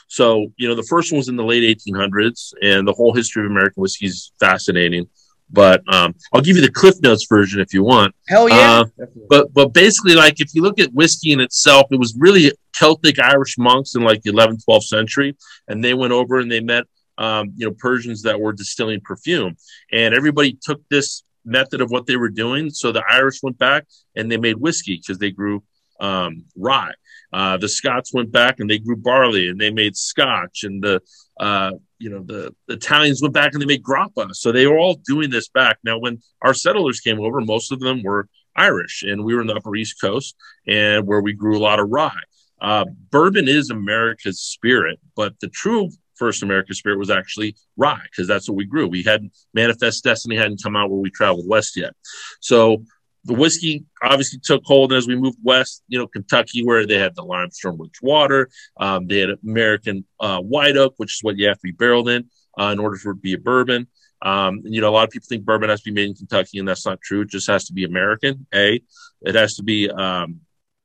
So you know, the first one was in the late 1800s, and the whole history of American whiskey is fascinating. But um, I'll give you the Cliff Notes version if you want. Hell yeah. Uh, but but basically, like if you look at whiskey in itself, it was really Celtic Irish monks in like the 11th, 12th century, and they went over and they met um, you know Persians that were distilling perfume, and everybody took this method of what they were doing. So the Irish went back and they made whiskey because they grew um, rye. Uh, the Scots went back and they grew barley and they made Scotch, and the uh, you know the, the Italians went back and they made grappa. So they were all doing this back. Now, when our settlers came over, most of them were Irish, and we were in the Upper East Coast, and where we grew a lot of rye. Uh, bourbon is America's spirit, but the true first American spirit was actually rye because that's what we grew. We hadn't Manifest Destiny hadn't come out where we traveled west yet, so the whiskey obviously took hold. As we moved west, you know, Kentucky, where they had the limestone rich water, um, they had American uh, white oak, which is what you have to be barreled in uh, in order for it to be a bourbon. Um, you know, a lot of people think bourbon has to be made in Kentucky, and that's not true. It just has to be American. A, it has to be um,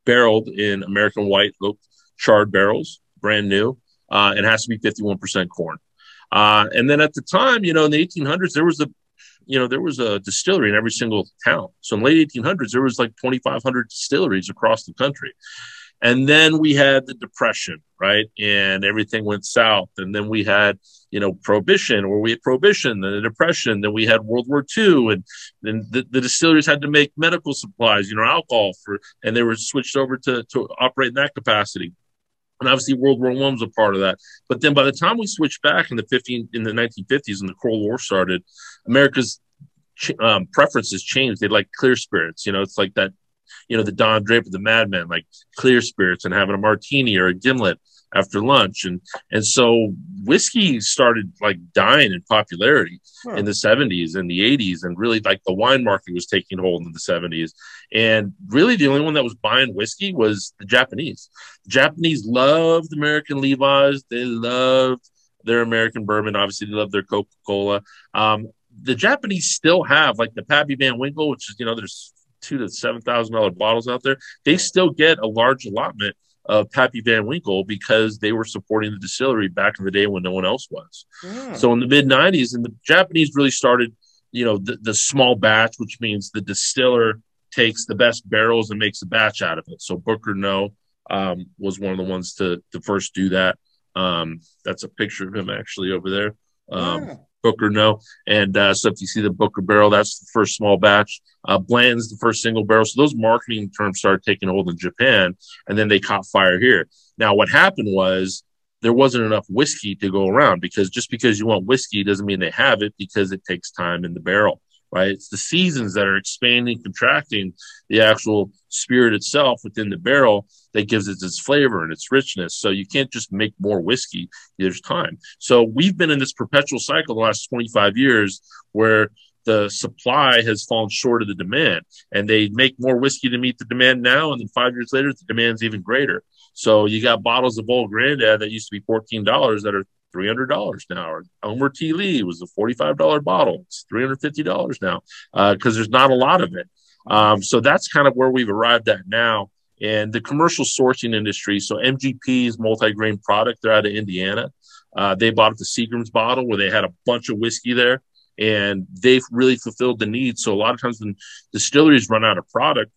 barreled in American white oak charred barrels, brand new. Uh, it has to be 51% corn. Uh, and then at the time, you know, in the 1800s, there was a, you know, there was a distillery in every single town. So in the late 1800s, there was like 2,500 distilleries across the country. And then we had the depression, right? And everything went south. And then we had, you know, prohibition, or we had prohibition, then the depression. Then we had World War II, and then the, the distilleries had to make medical supplies, you know, alcohol for, and they were switched over to to operate in that capacity. And obviously World War One was a part of that. But then by the time we switched back in the 15 in the 1950s and the Cold War started, America's um, preferences changed. They like clear spirits. You know, it's like that. You know, the Don Draper, the Madman, like clear spirits and having a martini or a gimlet after lunch, and and so whiskey started like dying in popularity Huh. in the 70s and the 80s, and really like the wine market was taking hold in the 70s, and really the only one that was buying whiskey was the Japanese. The Japanese loved American Levi's. They loved their American bourbon. Obviously, they love their Coca Cola. Um, the Japanese still have like the Pappy Van Winkle, which is you know there's two to seven thousand dollar bottles out there. They still get a large allotment of Pappy Van Winkle because they were supporting the distillery back in the day when no one else was. Hmm. So in the mid '90s, and the Japanese really started, you know, the, the small batch, which means the distiller takes the best barrels and makes a batch out of it. So Booker Noe um, was one of the ones to to first do that. Um, that's a picture of him actually over there. Um, Yeah. Booker Noe, and uh, so if you see the Booker barrel, that's the first small batch. Uh, Blanton's the first single barrel. So those marketing terms started taking hold in Japan, and then they caught fire here. Now, what happened was there wasn't enough whiskey to go around because just because you want whiskey doesn't mean they have it because it takes time in the barrel, right? It's the seasons that are expanding, contracting the actual spirit itself within the barrel that gives it its flavor and its richness. So you can't just make more whiskey. There's time. So we've been in this perpetual cycle the last 25 years where the supply has fallen short of the demand and they make more whiskey to meet the demand now. And then five years later, the demand's even greater. So you got bottles of Old Grandad that used to be $14 that are $300 now. Or Elmer T. Lee was a $45 bottle. It's $350 now because there's not a lot of it. Um, so that's kind of where we've arrived at now. And the commercial sourcing industry. So MGP is multi-grain product. They're out of Indiana. Uh, they bought the Seagram's bottle where they had a bunch of whiskey there, and they've really fulfilled the need. So a lot of times when distilleries run out of product,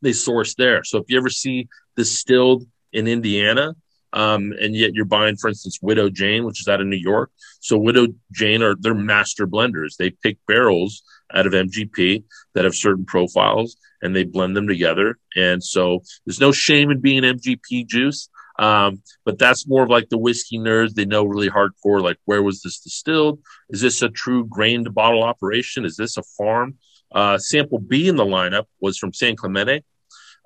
they source there. So if you ever see distilled in Indiana, um, and yet you're buying, for instance, Widow Jane, which is out of New York. So Widow Jane are they're master blenders. They pick barrels out of MGP that have certain profiles and they blend them together. And so there's no shame in being MGP juice. Um, but that's more of like the whiskey nerds. They know really hardcore, like where was this distilled? Is this a true grain to bottle operation? Is this a farm? Uh, sample B in the lineup was from San Clemente.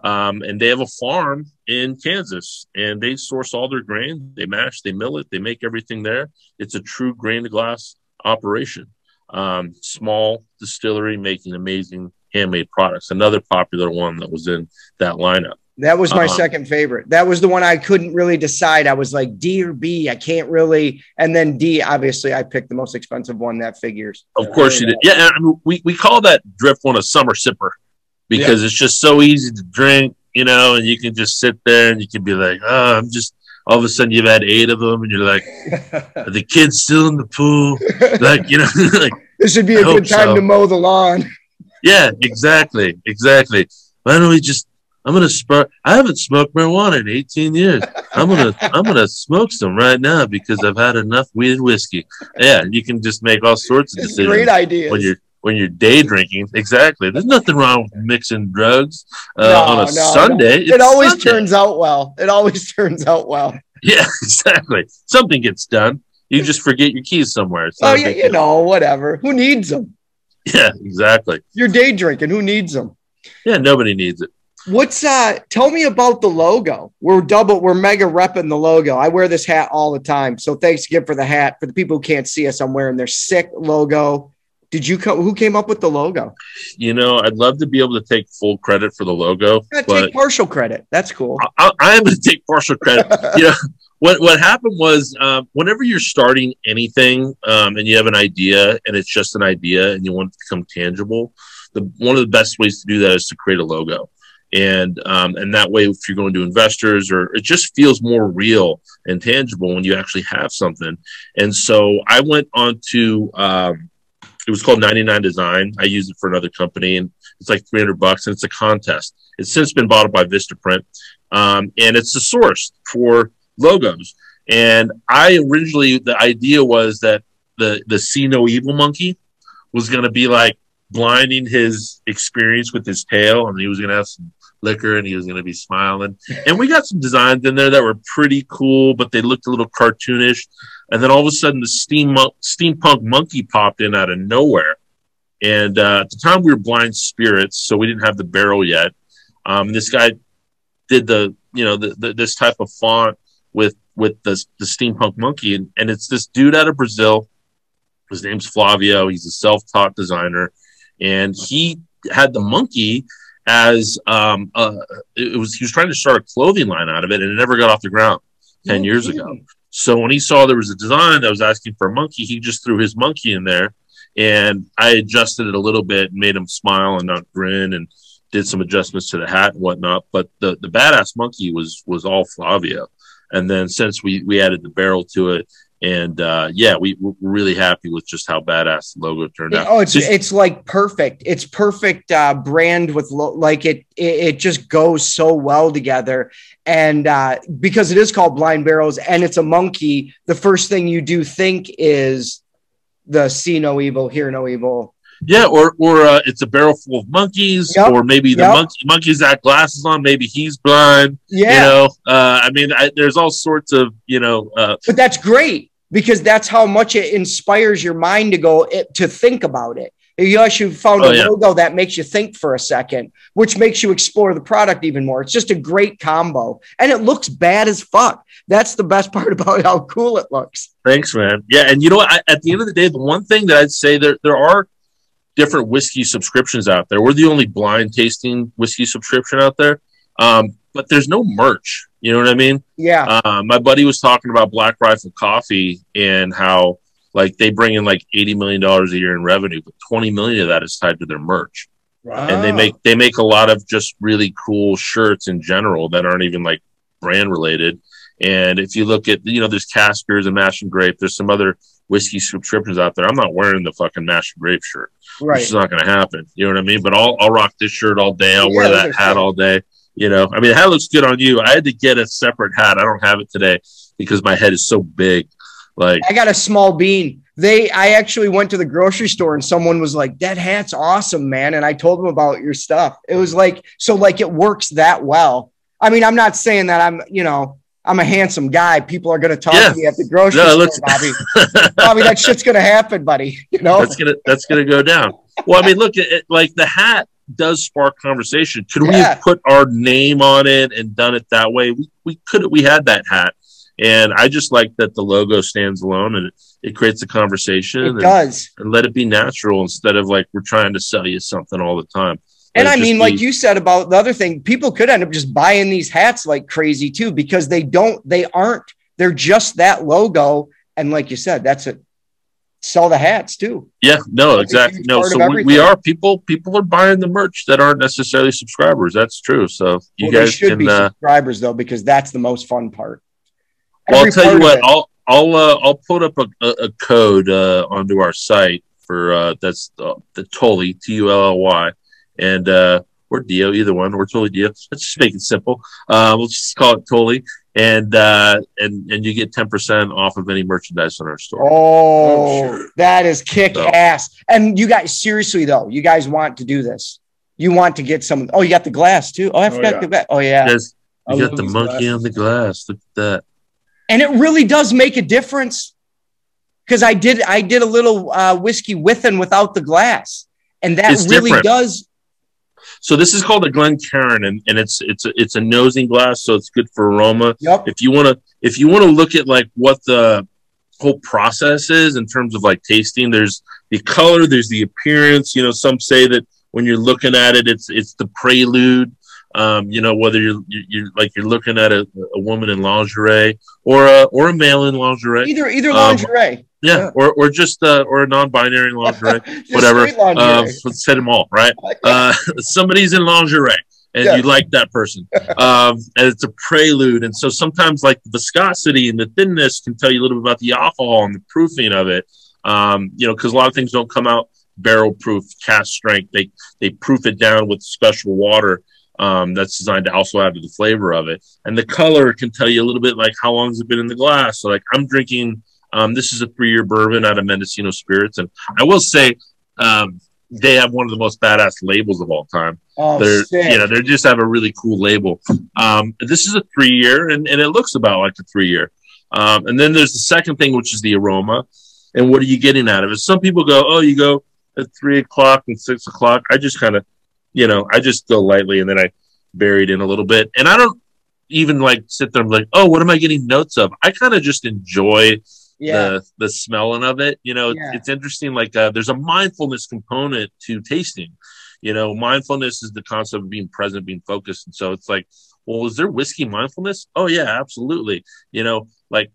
Um, and they have a farm in Kansas and they source all their grain. They mash, they mill it, they make everything there. It's a true grain to glass operation. Um, small distillery making amazing handmade products. Another popular one that was in that lineup. That was my Uh-huh. second favorite. That was the one I couldn't really decide. I was like D or B. I can't really. And then D, obviously, I picked the most expensive one that figures. Of course you did. Yeah, I mean, we, we call that drift one a summer sipper because it's just so easy to drink, you know, and you can just sit there and you can be like, oh, I'm just, all of a sudden you've had eight of them and you're like, are the kids still in the pool? Like, you know, like, This should be I a hope good time so. to mow the lawn. yeah, exactly, exactly. Why don't we just? I'm gonna spark. I haven't smoked marijuana in 18 years. I'm gonna I'm gonna smoke some right now because I've had enough weird whiskey. Yeah, you can just make all sorts of It's decisions great ideas. when you're when you're day drinking. Exactly. There's nothing wrong with mixing drugs uh, No, on a no, no. Sunday. It It's always Sunday. turns out well. It always turns out well. Yeah, exactly. Something gets done. You just forget your keys somewhere. Oh yeah, you know, whatever. Who needs them? Yeah, exactly. You're day drinking. Who needs them? Yeah, nobody needs it. What's uh tell me about the logo. We're double we're mega repping the logo. I wear this hat all the time. So thanks again for the hat. For the people who can't see us, I'm wearing their sick logo. Did you come? who came up with the logo? You know, I'd love to be able to take full credit for the logo, but take partial credit. That's cool. I, I am going to take partial credit. you know, what what happened was um, whenever you're starting anything um, and you have an idea and it's just an idea and you want it to become tangible, the one of the best ways to do that is to create a logo. And um, and that way, if you're going to investors, or it just feels more real and tangible when you actually have something. And so I went on to um, it was called 99 Design. I used it for another company, and it's like 300 bucks, and it's a contest. It's since been bought up by Vistaprint, um, and it's the source for logos. And I originally the idea was that the the see no evil monkey was going to be like blinding his experience with his tail, and he was going to have some liquor and he was going to be smiling. And we got some designs in there that were pretty cool, but they looked a little cartoonish. And then all of a sudden, the steam steampunk monkey popped in out of nowhere. And uh, at the time, we were blind spirits, so we didn't have the barrel yet. Um, this guy did the you know the, the, this type of font with with the, the steampunk monkey, and, and it's this dude out of Brazil. His name's Flavio. He's a self-taught designer, and he had the monkey as um, uh, it was. He was trying to start a clothing line out of it, and it never got off the ground ten years ago. So when he saw there was a design that was asking for a monkey, he just threw his monkey in there, and I adjusted it a little bit, and made him smile and not grin, and did some adjustments to the hat and whatnot. But the the badass monkey was was all Flavio, and then since we we added the barrel to it, and uh, yeah, we we're really happy with just how badass the logo turned out. Oh, it's Just- it's like perfect. It's perfect uh, brand with lo- like it, it. It just goes so well together, and uh, because it is called Blind Barrels and it's a monkey, the first thing you do think is the see no evil, hear no evil. Yeah, or or uh, it's a barrel full of monkeys, Yep, or maybe the yep. monkey monkey's got glasses on. Maybe he's blind. Yeah. you know. Uh, I mean, I, there's all sorts of you know. Uh, But that's great because that's how much it inspires your mind to go it, to think about it. You actually found Oh, a yeah. logo that makes you think for a second, which makes you explore the product even more. It's just a great combo, and it looks bad as fuck. That's the best part about how cool it looks. Thanks, man. Yeah, and you know what? I, at the end of the day, the one thing that I'd say there there are different whiskey subscriptions out there. We're the only blind tasting whiskey subscription out there, um, but there's no merch. You know what I mean? Yeah. Uh, my buddy was talking about Black Rifle Coffee and how like they bring in like eighty million dollars a year in revenue, but twenty million of that is tied to their merch. Wow. And they make they make a lot of just really cool shirts in general that aren't even like brand related. And if you look at you know, there's Caskers and Mash and Grape. There's some other whiskey subscriptions out there. I'm not wearing the fucking Mash and Grape shirt. Right. Which is not going to happen. You know what I mean? But I'll I'll rock this shirt all day. I'll Yeah, wear that hat all day. You know, I mean, the hat looks good on you. I had to get a separate hat. I don't have it today because my head is so big. Like, I got a small bean. They, I actually went to the grocery store and someone was like, "That hat's awesome, man!" And I told them about your stuff. It was like, so like it works that well. I mean, I'm not saying that I'm, you know, I'm a handsome guy. People are going to talk Yeah. to me at the grocery No, store, let's- Bobby. Bobby, that shit's going to happen, buddy. You know, that's gonna that's gonna go down. Well, I mean, look at it, like the hat does spark conversation. Could we have put our name on it and done it that way? We we could we had that hat, and I just like that the logo stands alone and it, it creates a conversation. It and, does. and let it be natural instead of like we're trying to sell you something all the time. And I mean, like be- you said about the other thing, people could end up just buying these hats like crazy too, because they don't, they aren't, they're just that logo. And like you said, that's it. Sell the hats too. Yeah, no, That's exactly. No, so we, we are people. People are buying the merch that aren't necessarily subscribers. That's true. So you Well, guys should can. be Uh, subscribers though, because that's the most fun part. well, I'll tell you what. it. I'll I'll uh, I'll put up a, a, code uh, onto our site for uh, that's uh, the Tully T U L L Y and uh, or Dio either one or Tully Dio. Let's just make it simple. Uh, we'll just call it Tully, and uh, and and you get ten percent off of any merchandise on our store. Oh, that is kick ass. And you guys, seriously though, you guys want to do this. You want to get some. Oh, you got the glass too. Oh, I forgot yeah. the glass. Oh, yeah. Yes, I you got the these monkey on the glass. Look at that. and it really does make a difference because I did I did a little uh, whiskey with and without the glass, and that It's really different. does. So this is called a Glencairn, and, and it's it's a, it's a nosing glass, so it's good for aroma. Yep. If you want to if you want to look at like what the whole process is in terms of like tasting, there's the color, there's the appearance. You know, some say that when you're looking at it, it's it's the prelude. Um, you know, whether you're you're, you're like you're looking at a, a woman in lingerie or a or a male in lingerie, Either either Um, lingerie. yeah, or or just uh, or a non-binary lingerie, whatever. lingerie. Uh, let's set them all right. Uh, somebody's in lingerie, and Yeah. you like that person, um, and it's a prelude. And so sometimes, like the viscosity and the thinness can tell you a little bit about the alcohol and the proofing of it. Um, you know, because a lot of things don't come out barrel proof, cask strength. They they proof it down with special water. Um, that's designed to also add to the flavor of it, and the color can tell you a little bit like how long has it been in the glass. So, like I'm drinking um, this is a three year bourbon out of Mendocino Spirits. And I will say, um, they have one of the most badass labels of all time. Oh, they're sick. you know they just have a really cool label. Um, this is a three year, and, and it looks about like a three year. Um, and then there's the second thing, which is the aroma, and what are you getting out of it? Some people go, oh, you go at three o'clock and six o'clock. I just kind of, you know, I just go lightly, and then I bury it in a little bit, and I don't even like sit there and be like, oh, what am I getting notes of? I kind of just enjoy Yeah. the the smelling of it. You know, Yeah. it's interesting. Like uh, there's a mindfulness component to tasting. You know, mindfulness is the concept of being present, being focused, and so it's like, well, is there whiskey mindfulness? Oh yeah, absolutely. You know, like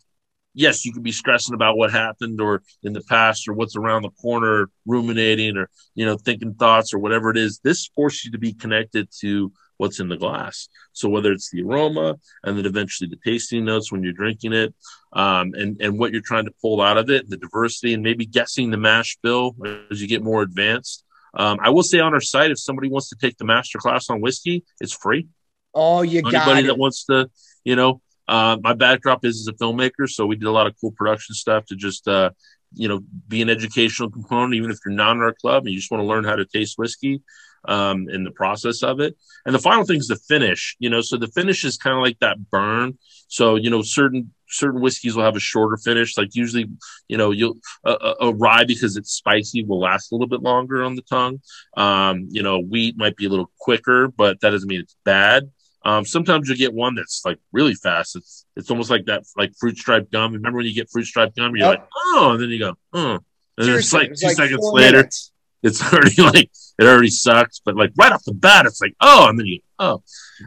yes, you could be stressing about what happened or in the past or what's around the corner, ruminating or you know thinking thoughts or whatever it is. This forces you to be connected to what's in the glass. So whether it's the aroma and then eventually the tasting notes when you're drinking it, um, and and what you're trying to pull out of it, the diversity, and maybe guessing the mash bill as you get more advanced. Um, I will say on our site, if somebody wants to take the master class on whiskey, it's free. Oh, you got Anybody that wants to, you know, uh, my backdrop is as a filmmaker, so we did a lot of cool production stuff to just, uh, you know, be an educational component. Even if you're not in our club and you just want to learn how to taste whiskey, um, in the process of it. And the final thing is the finish. You know, so the finish is kind of like that burn. So you know, certain certain whiskeys will have a shorter finish. Like usually, you know, you'll a, a, rye because it's spicy will last a little bit longer on the tongue. Um, you know, wheat might be a little quicker, but that doesn't mean it's bad. Um, sometimes you get one that's like really fast. It's it's almost like that like fruit striped gum. Remember when you get fruit striped gum, you're like, oh, and then you go, oh, and then it's like two like seconds later, minutes. It's already like it already sucks. But like right off the bat, it's like, oh, and then you oh.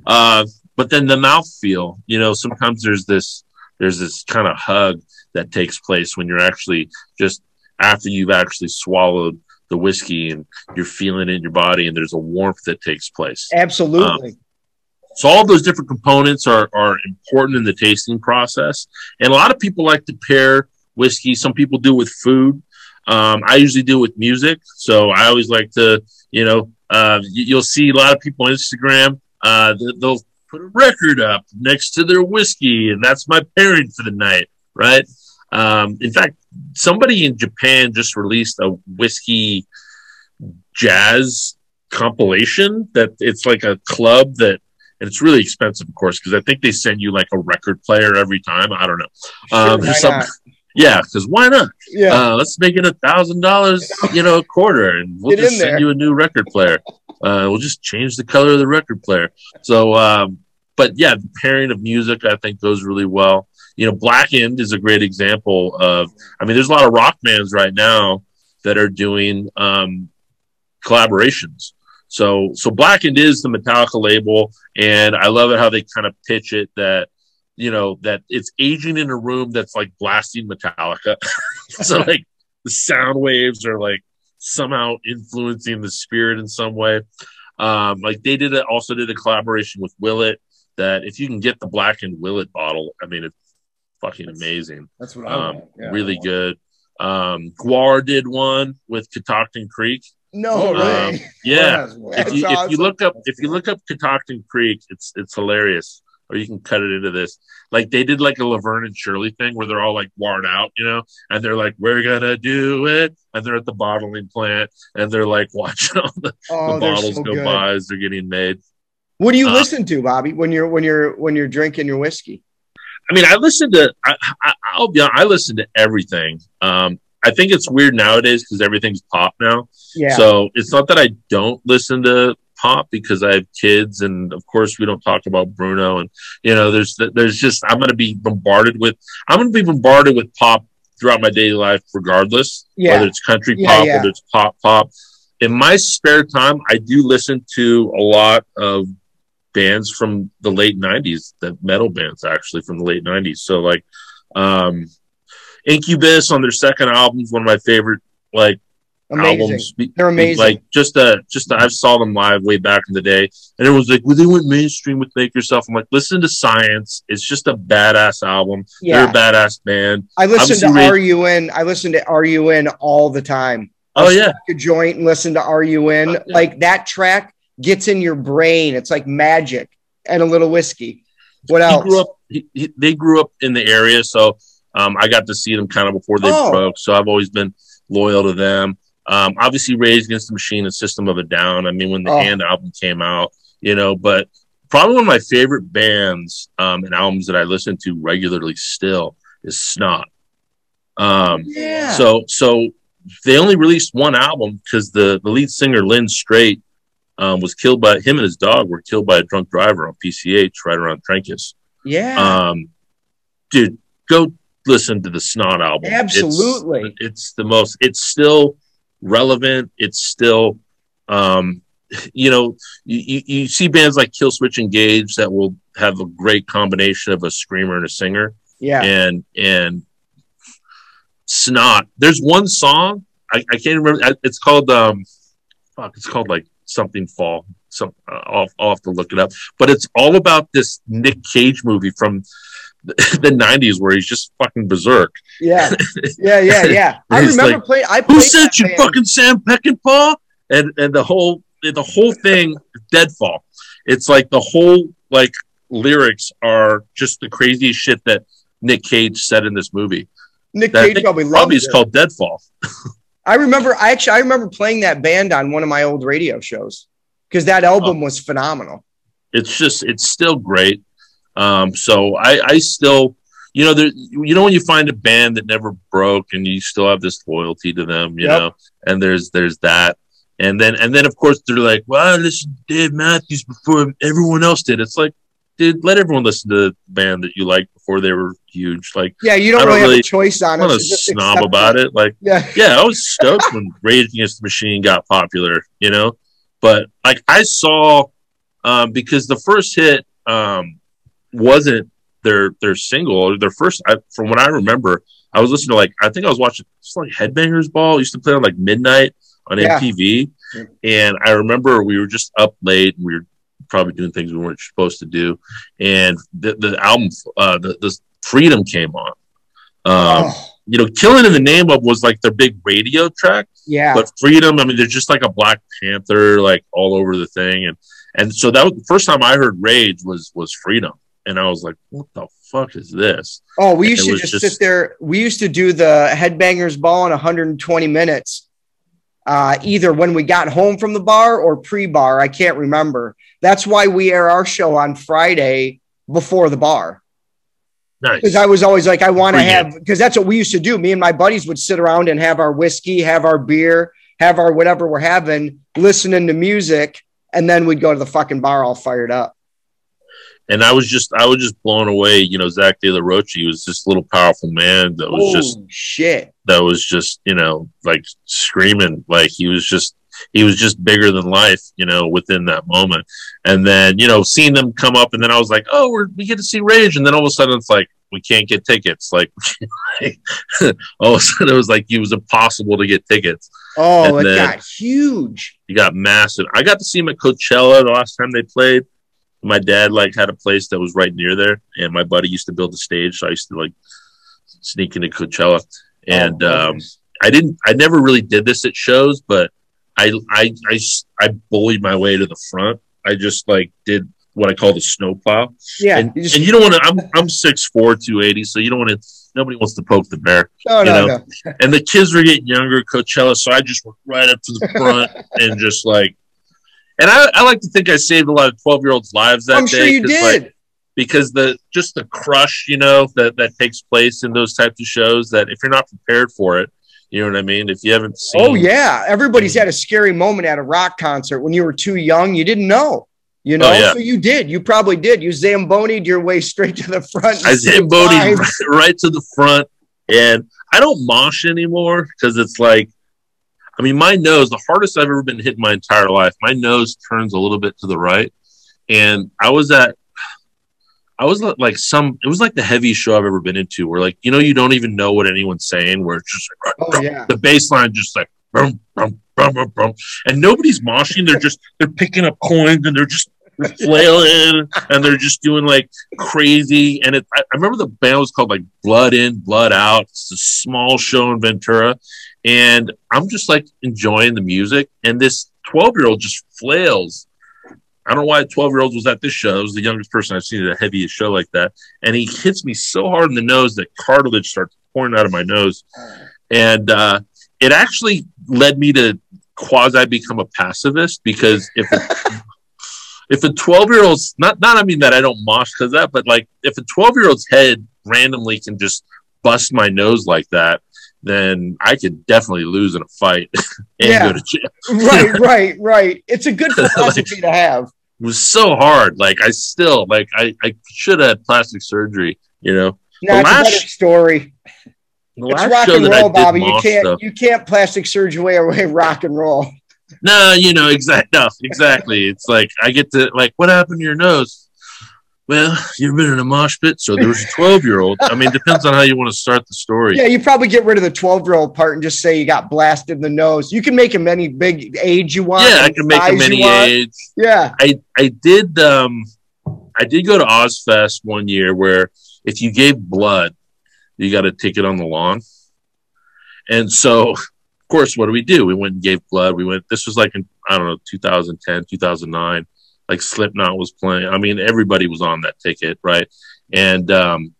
Uh, but then the mouth feel, you know, sometimes there's this there's this kind of hug that takes place when you're actually just after you've actually swallowed the whiskey and you're feeling it in your body and there's a warmth that takes place. Absolutely. So all those different components are are important in the tasting process, and a lot of people like to pair whiskey. Some people do with food. Um, I usually do with music. So I always like to, you know, uh, you, you'll see a lot of people on Instagram. Uh, they- they'll put a record up next to their whiskey, and that's my pairing for the night, right? Um, in fact, somebody in Japan just released a whiskey jazz compilation that it's like a club that and it's really expensive of course because i think they send you like a record player every time i don't know um there's some-? Yeah because why not? Yeah. uh, let's make it a thousand dollars you know a quarter and we'll Get just send you a new record player. Uh, we'll just change the color of the record player. So um but yeah the pairing of music i think goes really well. You know blackened is a great example of i mean there's a lot of rock bands right now that are doing um collaborations. So so blackened is the metallica label and i love it how they kind of pitch it that you know that it's aging in a room that's like blasting metallica. So like the sound waves are like somehow influencing the spirit in some way. Um like they did it also did a collaboration with Willett that if you can get the blackened Willett bottle i mean it's fucking amazing. That's what I um want. Yeah, really good. Um GWAR did one with catoctin creek. No um, way. yeah, if you if you look up if you look up Catoctin Creek, it's it's hilarious. Or you can cut it into this. Like they did like a Laverne and Shirley thing where they're all like worn out, you know, and they're like, "We're gonna do it," and they're at the bottling plant and they're like watching all the, Oh, the bottles so go good. by as they're getting made. What do you Uh, listen to, Bobby, when you're when you're when you're drinking your whiskey? I mean, I listen to. I, I, I'll be. honest, I listen to everything. Um, I think it's weird nowadays because everything's pop now. Yeah. So it's not that I don't listen to pop because I have kids, and of course we don't talk about Bruno. And you know, there's there's just I'm going to be bombarded with I'm going to be bombarded with pop throughout my daily life, regardless Yeah. whether it's country Yeah, pop, yeah. whether it's pop pop. In my spare time, I do listen to a lot of bands from the late 90s the metal bands actually from the late 90s so like um incubus on their second album is one of my favorite like Amazing. albums They're amazing. like just uh just i saw them live way back in the day and it was like well they went mainstream with make yourself i'm like listen to science it's just a badass album Yeah. they're a badass band I listen Obviously, to Ray- RUN. I listen to RUN all the time. oh I'll yeah smoke A joint and listen to RUN. Oh, yeah. Like that track gets in your brain. It's like magic and a little whiskey. What he else? grew up he, he, they grew up in the area so um, i got to see them kind of before they Oh. broke so i've always been loyal to them Um, obviously, Rage Against the Machine and System of a Down. I mean, when the Oh. Hand album came out, you know, but probably one of my favorite bands um, and albums that I listen to regularly still is Snot. Um, Yeah. So, so they only released one album because the the lead singer Lynn Strait um, was killed by him and his dog were killed by a drunk driver on PCH right around Trancas. yeah. Um, dude, go listen to the Snot album. It's- Absolutely. it's, the most. It's still relevant. It's still, um, you know, you, you, see bands like Killswitch Engage that will have a great combination of a screamer and a singer, yeah. and and Snot. There's one song I, I can't remember. It's called um, fuck. It's called like something fall. Some uh, I'll, I'll have to look it up. But it's all about this Nick Cage movie from the, 90s where he's just fucking berserk. Yeah. Yeah. Yeah. Yeah. I remember like, playing. I Who sent you, band. fucking Sam Peckinpah? And and the whole the whole thing, Deadfall. It's like the whole like lyrics are just the craziest shit that Nick Cage said in this movie. Nick That Cage probably loved probably is it. called Deadfall. I remember. I actually I remember playing that band on one of my old radio shows because that album Oh. was phenomenal. it's just it's still great um so i i still you know there you know when you find a band that never broke and you still have this loyalty to them you Yep. know and there's there's that and then and then of course they're like well I listened to dave matthews before everyone else did it's like dude let everyone listen to the band that you liked before they were huge like Yeah, you don't don't really have a choice on it. i'm not a so snob about it like Yeah. yeah, I was stoked when Rage Against the Machine got popular, you know. But like I saw, um, because the first hit um, wasn't their their single. Their first, I, from what I remember, I was listening to like I think I was watching it's like Headbangers Ball. It used to play on like midnight on Yeah. MTV, and I remember we were just up late and we were probably doing things we weren't supposed to do, and the the album, uh, the the Freedom came on. Um, Oh, you know, Killing in the Name of was like their big radio track, yeah. but Freedom, I mean, they're just like a Black Panther, like all over the thing, and and so that was the first time I heard Rage was was Freedom, and I was like, what the fuck is this? Oh, we used to just, just- sit there. We used to do the headbangers ball in 120 minutes, uh, either when we got home from the bar or pre-bar. I can't remember. That's why we air our show on Friday before the bar. Nice. Because I was always like, I want to have because that's what we used to do. Me and my buddies would sit around and have our whiskey, have our beer, have our whatever we're having, listening to music, and then we'd go to the fucking bar all fired up. And I was just I was just blown away. You know, Zack De La Rocha, he was this little powerful man that was just shit. that was just you know like screaming like he was just he was just bigger than life you know within that moment and then you know seeing them come up and then i was like oh we're, we get to see rage and then all of a sudden it's like we can't get tickets like all of a sudden it was like it was impossible to get tickets Oh, And it got huge. you got massive i got to see him at coachella the last time they played my dad like had a place that was right near there and my buddy used to build a stage so i used to like sneak into coachella and Oh, um I didn't. I never really did this at shows, but I, I I I bullied my way to the front. I just like did what I call the snowplow. yeah. and, you just- and you don't want to. I'm I'm six four, two eighty, so you don't want to. Nobody wants to poke the bear. no, you no, know, no. And the kids were getting younger, Coachella, so I just went right up to the front and just like. And I, I like to think I saved a lot of twelve year olds' lives that I'm day. sure you did. like, because the just the crush, you know, that that takes place in those types of shows. That if you're not prepared for it, you know what I mean. If you haven't seen, Oh yeah, everybody's mm. had a scary moment at a rock concert when you were too young. You didn't know, you oh, know. Oh, yeah. So you did. You probably did. You zambonied your way straight to the front. I zambodied Times. right, right to the front, and I don't mosh anymore because it's like, I mean, my nose, the hardest I've ever been hit in my entire life, my nose turns a little bit to the right, and I was at, I was at, like some, it was like the heaviest show I've ever been into, where like you know you don't even know what anyone's saying, where it's just like, Oh yeah. the bass line just like brum, brum, brum, brum, brum. and nobody's moshing. They're just they're picking up coins and they're just they're flailing and they're just doing like crazy. And it I, I remember the band was called like blood in blood out. It's a small show in ventura and i'm just like enjoying the music and this 12 year old just flails I don't know why a 12 year old was at this show. It was the youngest person I've seen at a heaviest show like that. And he hits me so hard in the nose that cartilage starts pouring out of my nose. And uh, it actually led me to quasi become a pacifist because if a, if a 12 year old's not not I mean that I don't mosh because that, but like if a 12 year old's head randomly can just bust my nose like that, then I could definitely lose in a fight and Yeah. go to jail. right, right, right. It's a good philosophy to have. It was so hard. Like I still like I, I should have had plastic surgery, you know. No, The it's a last- better story. The It's last rock show and that I roll, did Bobby. You can't stuff- you can't plastic surgery away away rock and roll. No, you know, exactly. No, exactly. It's like I get to like, what happened to your nose? Well, you've been in a mosh pit, so there was a twelve-year-old. I mean, depends on how you want to start the story. Yeah, you probably get rid of the 12 year old part and just say you got blasted in the nose. You can make him any big age you want. Yeah, I can make you any age. Yeah. I I did um I did go to Ozzfest one year where if you gave blood, you got a ticket on the lawn. And so, of course, what do we do? We went and gave blood. We went. This was like in I don't know 2010, 2009. Like Slipknot was playing. I mean, everybody was on that ticket, right? And um,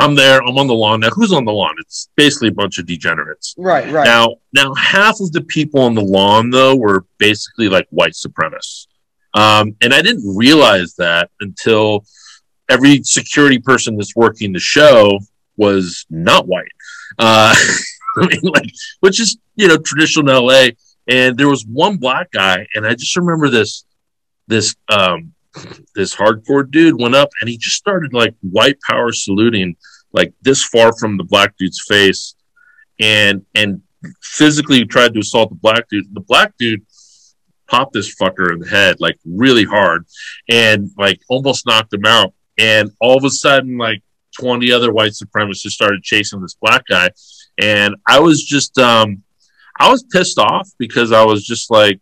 I'm there. I'm on the lawn now. Who's on the lawn? It's basically a bunch of degenerates. Right, right. Now, now half of the people on the lawn though were basically like white supremacists, um, and I didn't realize that until every security person that's working the show was not white. Uh, I mean, like, which is you know traditional LA. And there was one black guy, and I just remember this this um this hardcore dude went up and he just started like white power saluting like this far from the black dude's face and and physically tried to assault the black dude. The black dude popped this fucker in the head like really hard and like almost knocked him out. And all of a sudden, like 20 other white supremacists started chasing this black guy. And I was just um I was pissed off because I was just like,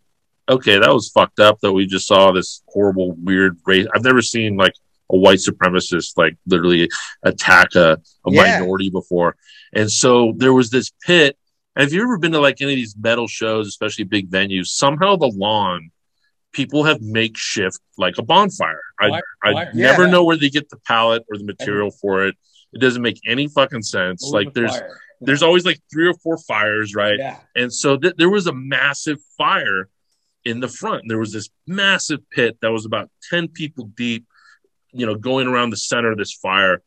okay, that was fucked up that we just saw this horrible, weird race. I've never seen like a white supremacist like literally attack a, a Yeah. minority before. And so there was this pit. And if you've ever been to like any of these metal shows, especially big venues, somehow the lawn, people have makeshift like a bonfire. I, Wire- I wire. never Yeah. know where they get the pallet or the material for it. It doesn't make any fucking sense. Over like there's fire. there's always like three or four fires, right? Yeah. And so th- there was a massive fire in the front. There was this massive pit that was about 10 people deep, you know, going around the center of this fire.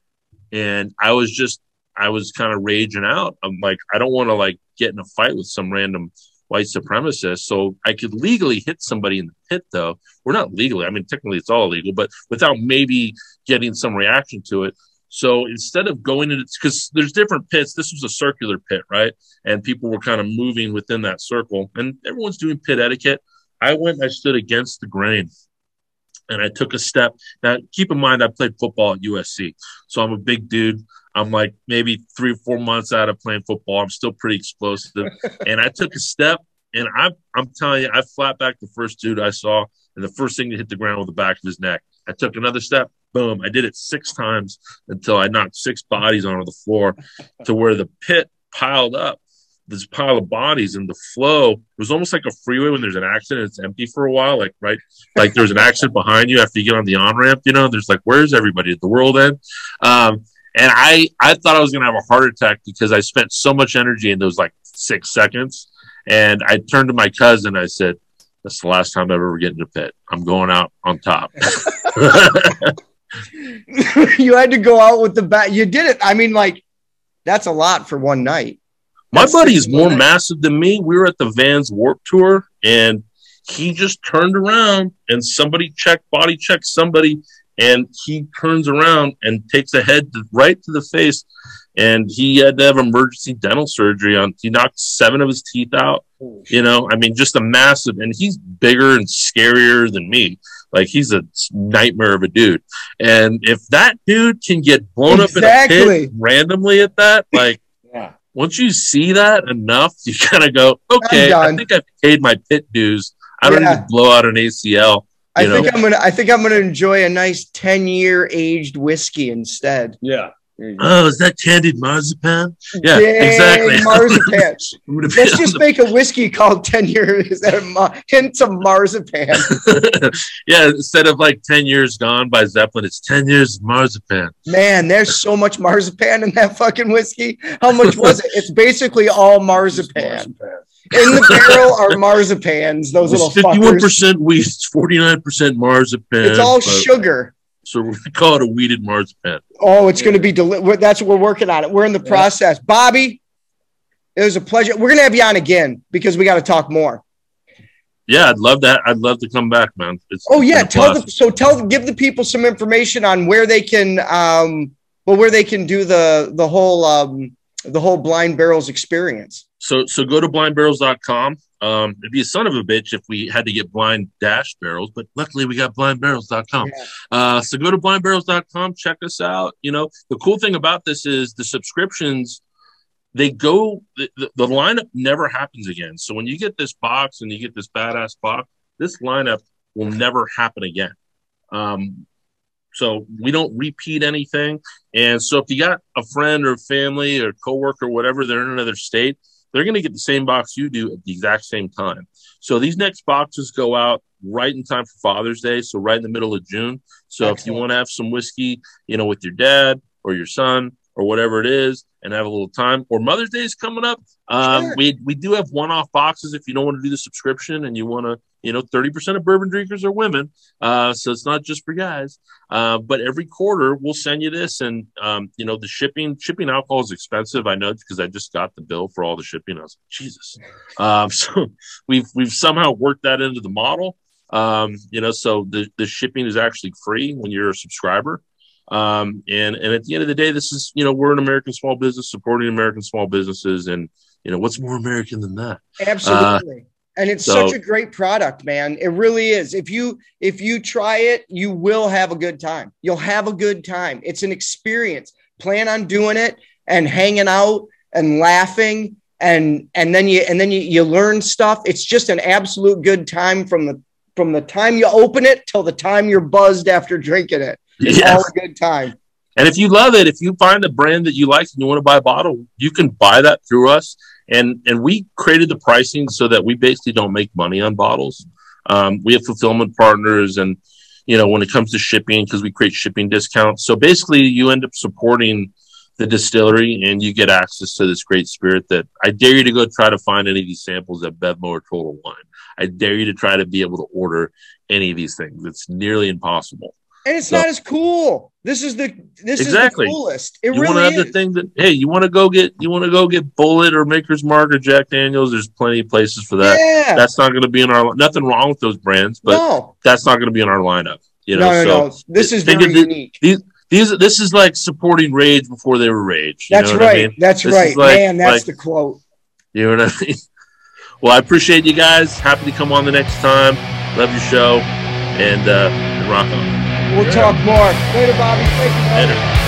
And I was just, I was kind of raging out. I'm like, I don't want to like get in a fight with some random white supremacist. So I could legally hit somebody in the pit though. We're not legally. I mean, technically it's all illegal, but without maybe getting some reaction to it. So instead of going into, because there's different pits, this was a circular pit, right? And people were kind of moving within that circle, and everyone's doing pit etiquette. I went, and I stood against the grain, and I took a step. Now, keep in mind, I played football at USC, so I'm a big dude. I'm like maybe three or four months out of playing football. I'm still pretty explosive, and I took a step, and I'm I'm telling you, I flat back the first dude I saw, and the first thing to hit the ground was the back of his neck. I took another step, boom. I did it six times until I knocked six bodies onto the floor to where the pit piled up. This pile of bodies and the flow it was almost like a freeway when there's an accident, it's empty for a while, like right, like there's an accident behind you after you get on the on ramp. You know, there's like, where's everybody? At the world end. Um, and I, I thought I was gonna have a heart attack because I spent so much energy in those like six seconds. And I turned to my cousin. I said, "That's the last time I ever get in a pit. I'm going out on top." you had to go out with the bat. You did it. I mean, like, that's a lot for one night. My That's buddy is more massive than me. We were at the Vans Warp Tour, and he just turned around, and somebody checked, body checked somebody, and he turns around and takes a head to, right to the face, and he had to have emergency dental surgery on. He knocked seven of his teeth out. You know, I mean, just a massive, and he's bigger and scarier than me. Like he's a nightmare of a dude. And if that dude can get blown up in a Exactly. pit randomly at that, like. Once you see that enough, you kind of go, okay, I think I've paid my pit dues. I don't Yeah. need to blow out an ACL. I You think? I'm gonna. I think I'm gonna enjoy a nice ten year aged whiskey instead. Yeah. Mm-hmm. Oh, is that candied marzipan? Yeah, Dang, exactly. Marzipan. I'm gonna be Let's just the- make a whiskey called 10 years that ma- hints of marzipan. yeah, instead of like 10 years gone by Zeppelin, it's 10 years marzipan. Man, there's so much marzipan in that fucking whiskey. How much was it? It's basically all marzipan. In the barrel are marzipans, those little It's 51% fuckers. wheat, it's 49% marzipan. It's all but- sugar. So we're going to call it a wheated marzipan. Oh, it's going to be deli- That's what we're working on it. We're in the process. Bobby, it was a pleasure. We're going to have you on again because we got to talk more. Yeah, I'd love that. I'd love to come back, man. It's, Oh yeah, been tell blast. the, so tell give the people some information on where they can um well where they can do the the whole um the whole blind barrels experience. So so go to blindbarrels.com. Um, it'd be a son of a bitch if we had to get blind dash barrels, but luckily we got blindbarrels.com. Uh, so go to blindbarrels.com, check us out. You know, the cool thing about this is the subscriptions, they go, the, the, the lineup never happens again. So when you get this box and you get this badass box, this lineup will never happen again. Um, so we don't repeat anything. And so if you got a friend or family or coworker, or whatever, they're in another state, they're going to get the same box you do at the exact same time. So these next boxes go out right in time for Father's Day. So right in the middle of June. So if you want to have some whiskey, you know, with your dad or your son or whatever it is and have a little time or Mother's Day is coming up. Um, we, we do have one-off boxes if you don't want to do the subscription and you want to, you know, 30% of bourbon drinkers are women. Uh, so it's not just for guys. Uh, but every quarter we'll send you this and, um, you know, the shipping, shipping alcohol is expensive. I know because I just got the bill for all the shipping. I was like, Jesus. Um, so we've, we've somehow worked that into the model. Um, you know, so the, the shipping is actually free when you're a subscriber. Um, and, and at the end of the day, this is, you know, we're an American small business supporting American small businesses. And, you know, what's more American than that? Absolutely. and it's so- such a great product, man. It really is. If you if you try it, you will have a good time. You'll have a good time. It's an experience. Plan on doing it and hanging out and laughing and and then you and then you, you learn stuff. It's just an absolute good time from the from the time you open it till the time you're buzzed after drinking it. It's Yeah. all a good time. And if you love it, if you find a brand that you like and you want to buy a bottle, you can buy that through us. And and we created the pricing so that we basically don't make money on bottles. Um, we have fulfillment partners, and you know when it comes to shipping, because we create shipping discounts. So basically, you end up supporting the distillery, and you get access to this great spirit. That I dare you to go try to find any of these samples at Bevmo or Total Wine. I dare you to try to be able to order any of these things. It's nearly impossible. And it's So- not as cool. This is the this Exactly. is the coolest. It you want to really have is. the thing that hey, you want to go get you want to go get Bulleit or Maker's Mark or Jack Daniels. There's plenty of places for that. Yeah. That's not going to be in our nothing wrong with those brands, but No. that's not going to be in our lineup. You know, No, no, so no. This is very the- unique. These these this is like supporting Rage before they were Rage. You That's know what right. I mean? That's This right. like- Man, that's like- the quote. You know what I mean? Well, I appreciate you guys. Happy to come on the next time. Love your show, and uh, and rock on. We'll talk more. Later, Bobby. Thank you. Later.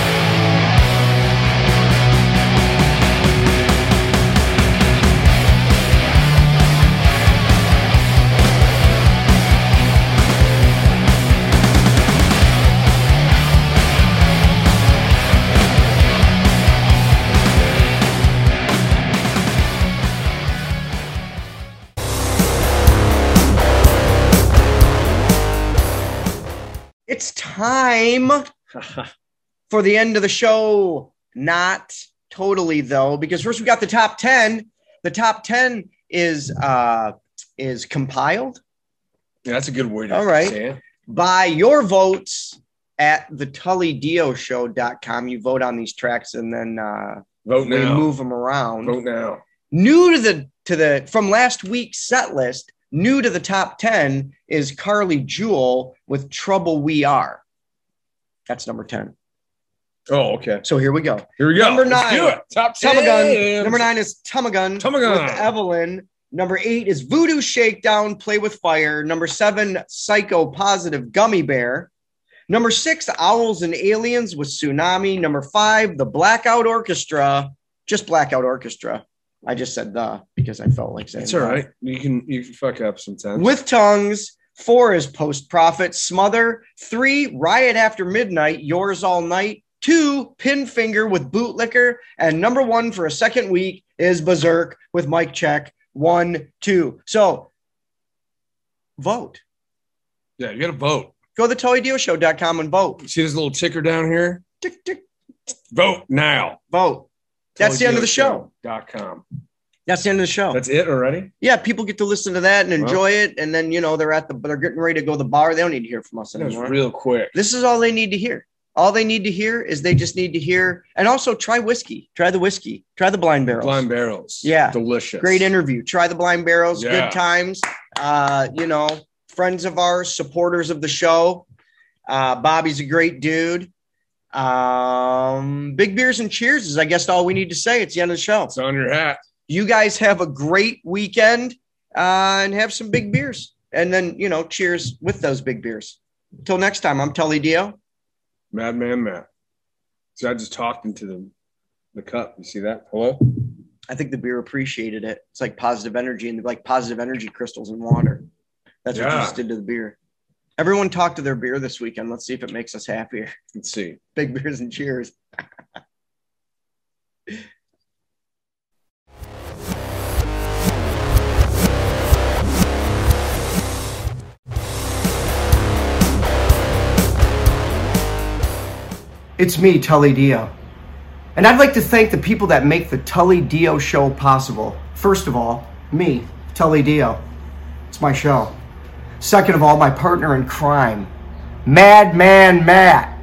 Time for the end of the show. Not totally though, because first we got the top 10. The top 10 is uh is compiled Yeah, that's a good word. All right. Say it. by your votes at the tullydeo.show.com. You vote on these tracks and then uh Vote we now. move them around. Vote now. New to the to the from last week's set list, new to the top 10 is Carly Jewel with Trouble We Are. That's number 10. Oh, okay. So here we go. Here we go. Number Let's nine. do it. Top. Tumagun. Number nine is Tumagun. Tumagun. With Evelyn. Number eight is Voodoo Shakedown, Play with Fire. Number seven, Psycho Positive Gummy Bear. Number six, Owls and Aliens with Tsunami. Number five, The Blackout Orchestra. Just Blackout Orchestra. I just said the because I felt like saying It's all the. right. You can you can fuck up sometimes. With Tongues. Four is Post Profit. Smother. Three, Riot After Midnight. Yours All Night. Two, Pin Finger with Bootlicker. And number one for a second week is Berserk with Mike Check. One, two. So vote. Yeah, you got to vote. Go to TullyDioShow.com and vote. See this little ticker down here? Tick, tick. Vote now. Vote. That's the end of the show. Dot com. That's the end of the show. That's it already? yeah, people get to listen to that and enjoy it. And then, you know, they're at the, they're getting ready to go to the bar. They don't need to hear from us That was anymore. real quick. This is all they need to hear. All they need to hear is they just need to hear, and also try whiskey. Try the whiskey. Try the blind barrels. Blind barrels. Yeah. Delicious. Great interview. Try the blind barrels. Yeah. Good times. Uh, you know, friends of ours, supporters of the show. Uh, Bobby's a great dude. Um, big beers and cheers is, I guess, all we need to say. It's the end of the show. It's on your hat. You guys have a great weekend uh, and have some big beers. And then, you know, cheers with those big beers. Until next time, I'm Tully Dio. Madman Matt. So I just talked into the, the cup. You see that? Hello? I think the beer appreciated it. It's like positive energy and like positive energy crystals in water. That's what you just did to the beer. Everyone talk to their beer this weekend. Let's see if it makes us happier. Let's see. Big beers and cheers. It's me, Tully Dio. And I'd like to thank the people that make the Tully Dio show possible. First of all, me, Tully Dio. It's my show. Second of all, my partner in crime, Madman Matt.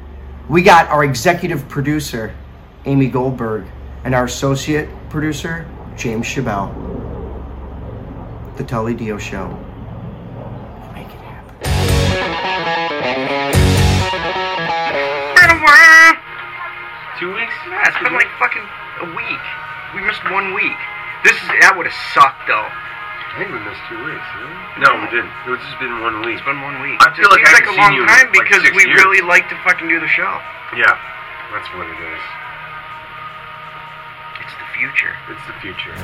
We got our executive producer, Amy Goldberg, and our associate producer, James Chabelle. The Tully Dio Show. Two weeks? Yeah, it's been like fucking a week. We missed one week. This is that would have sucked though. I think we missed two weeks. Really? No, we didn't. It's just been one week. It's been one week. I feel like seems I like a haven't long seen you in, time like, because six we years. really like to fucking do the show. Yeah, that's what it is. It's the future. It's the future.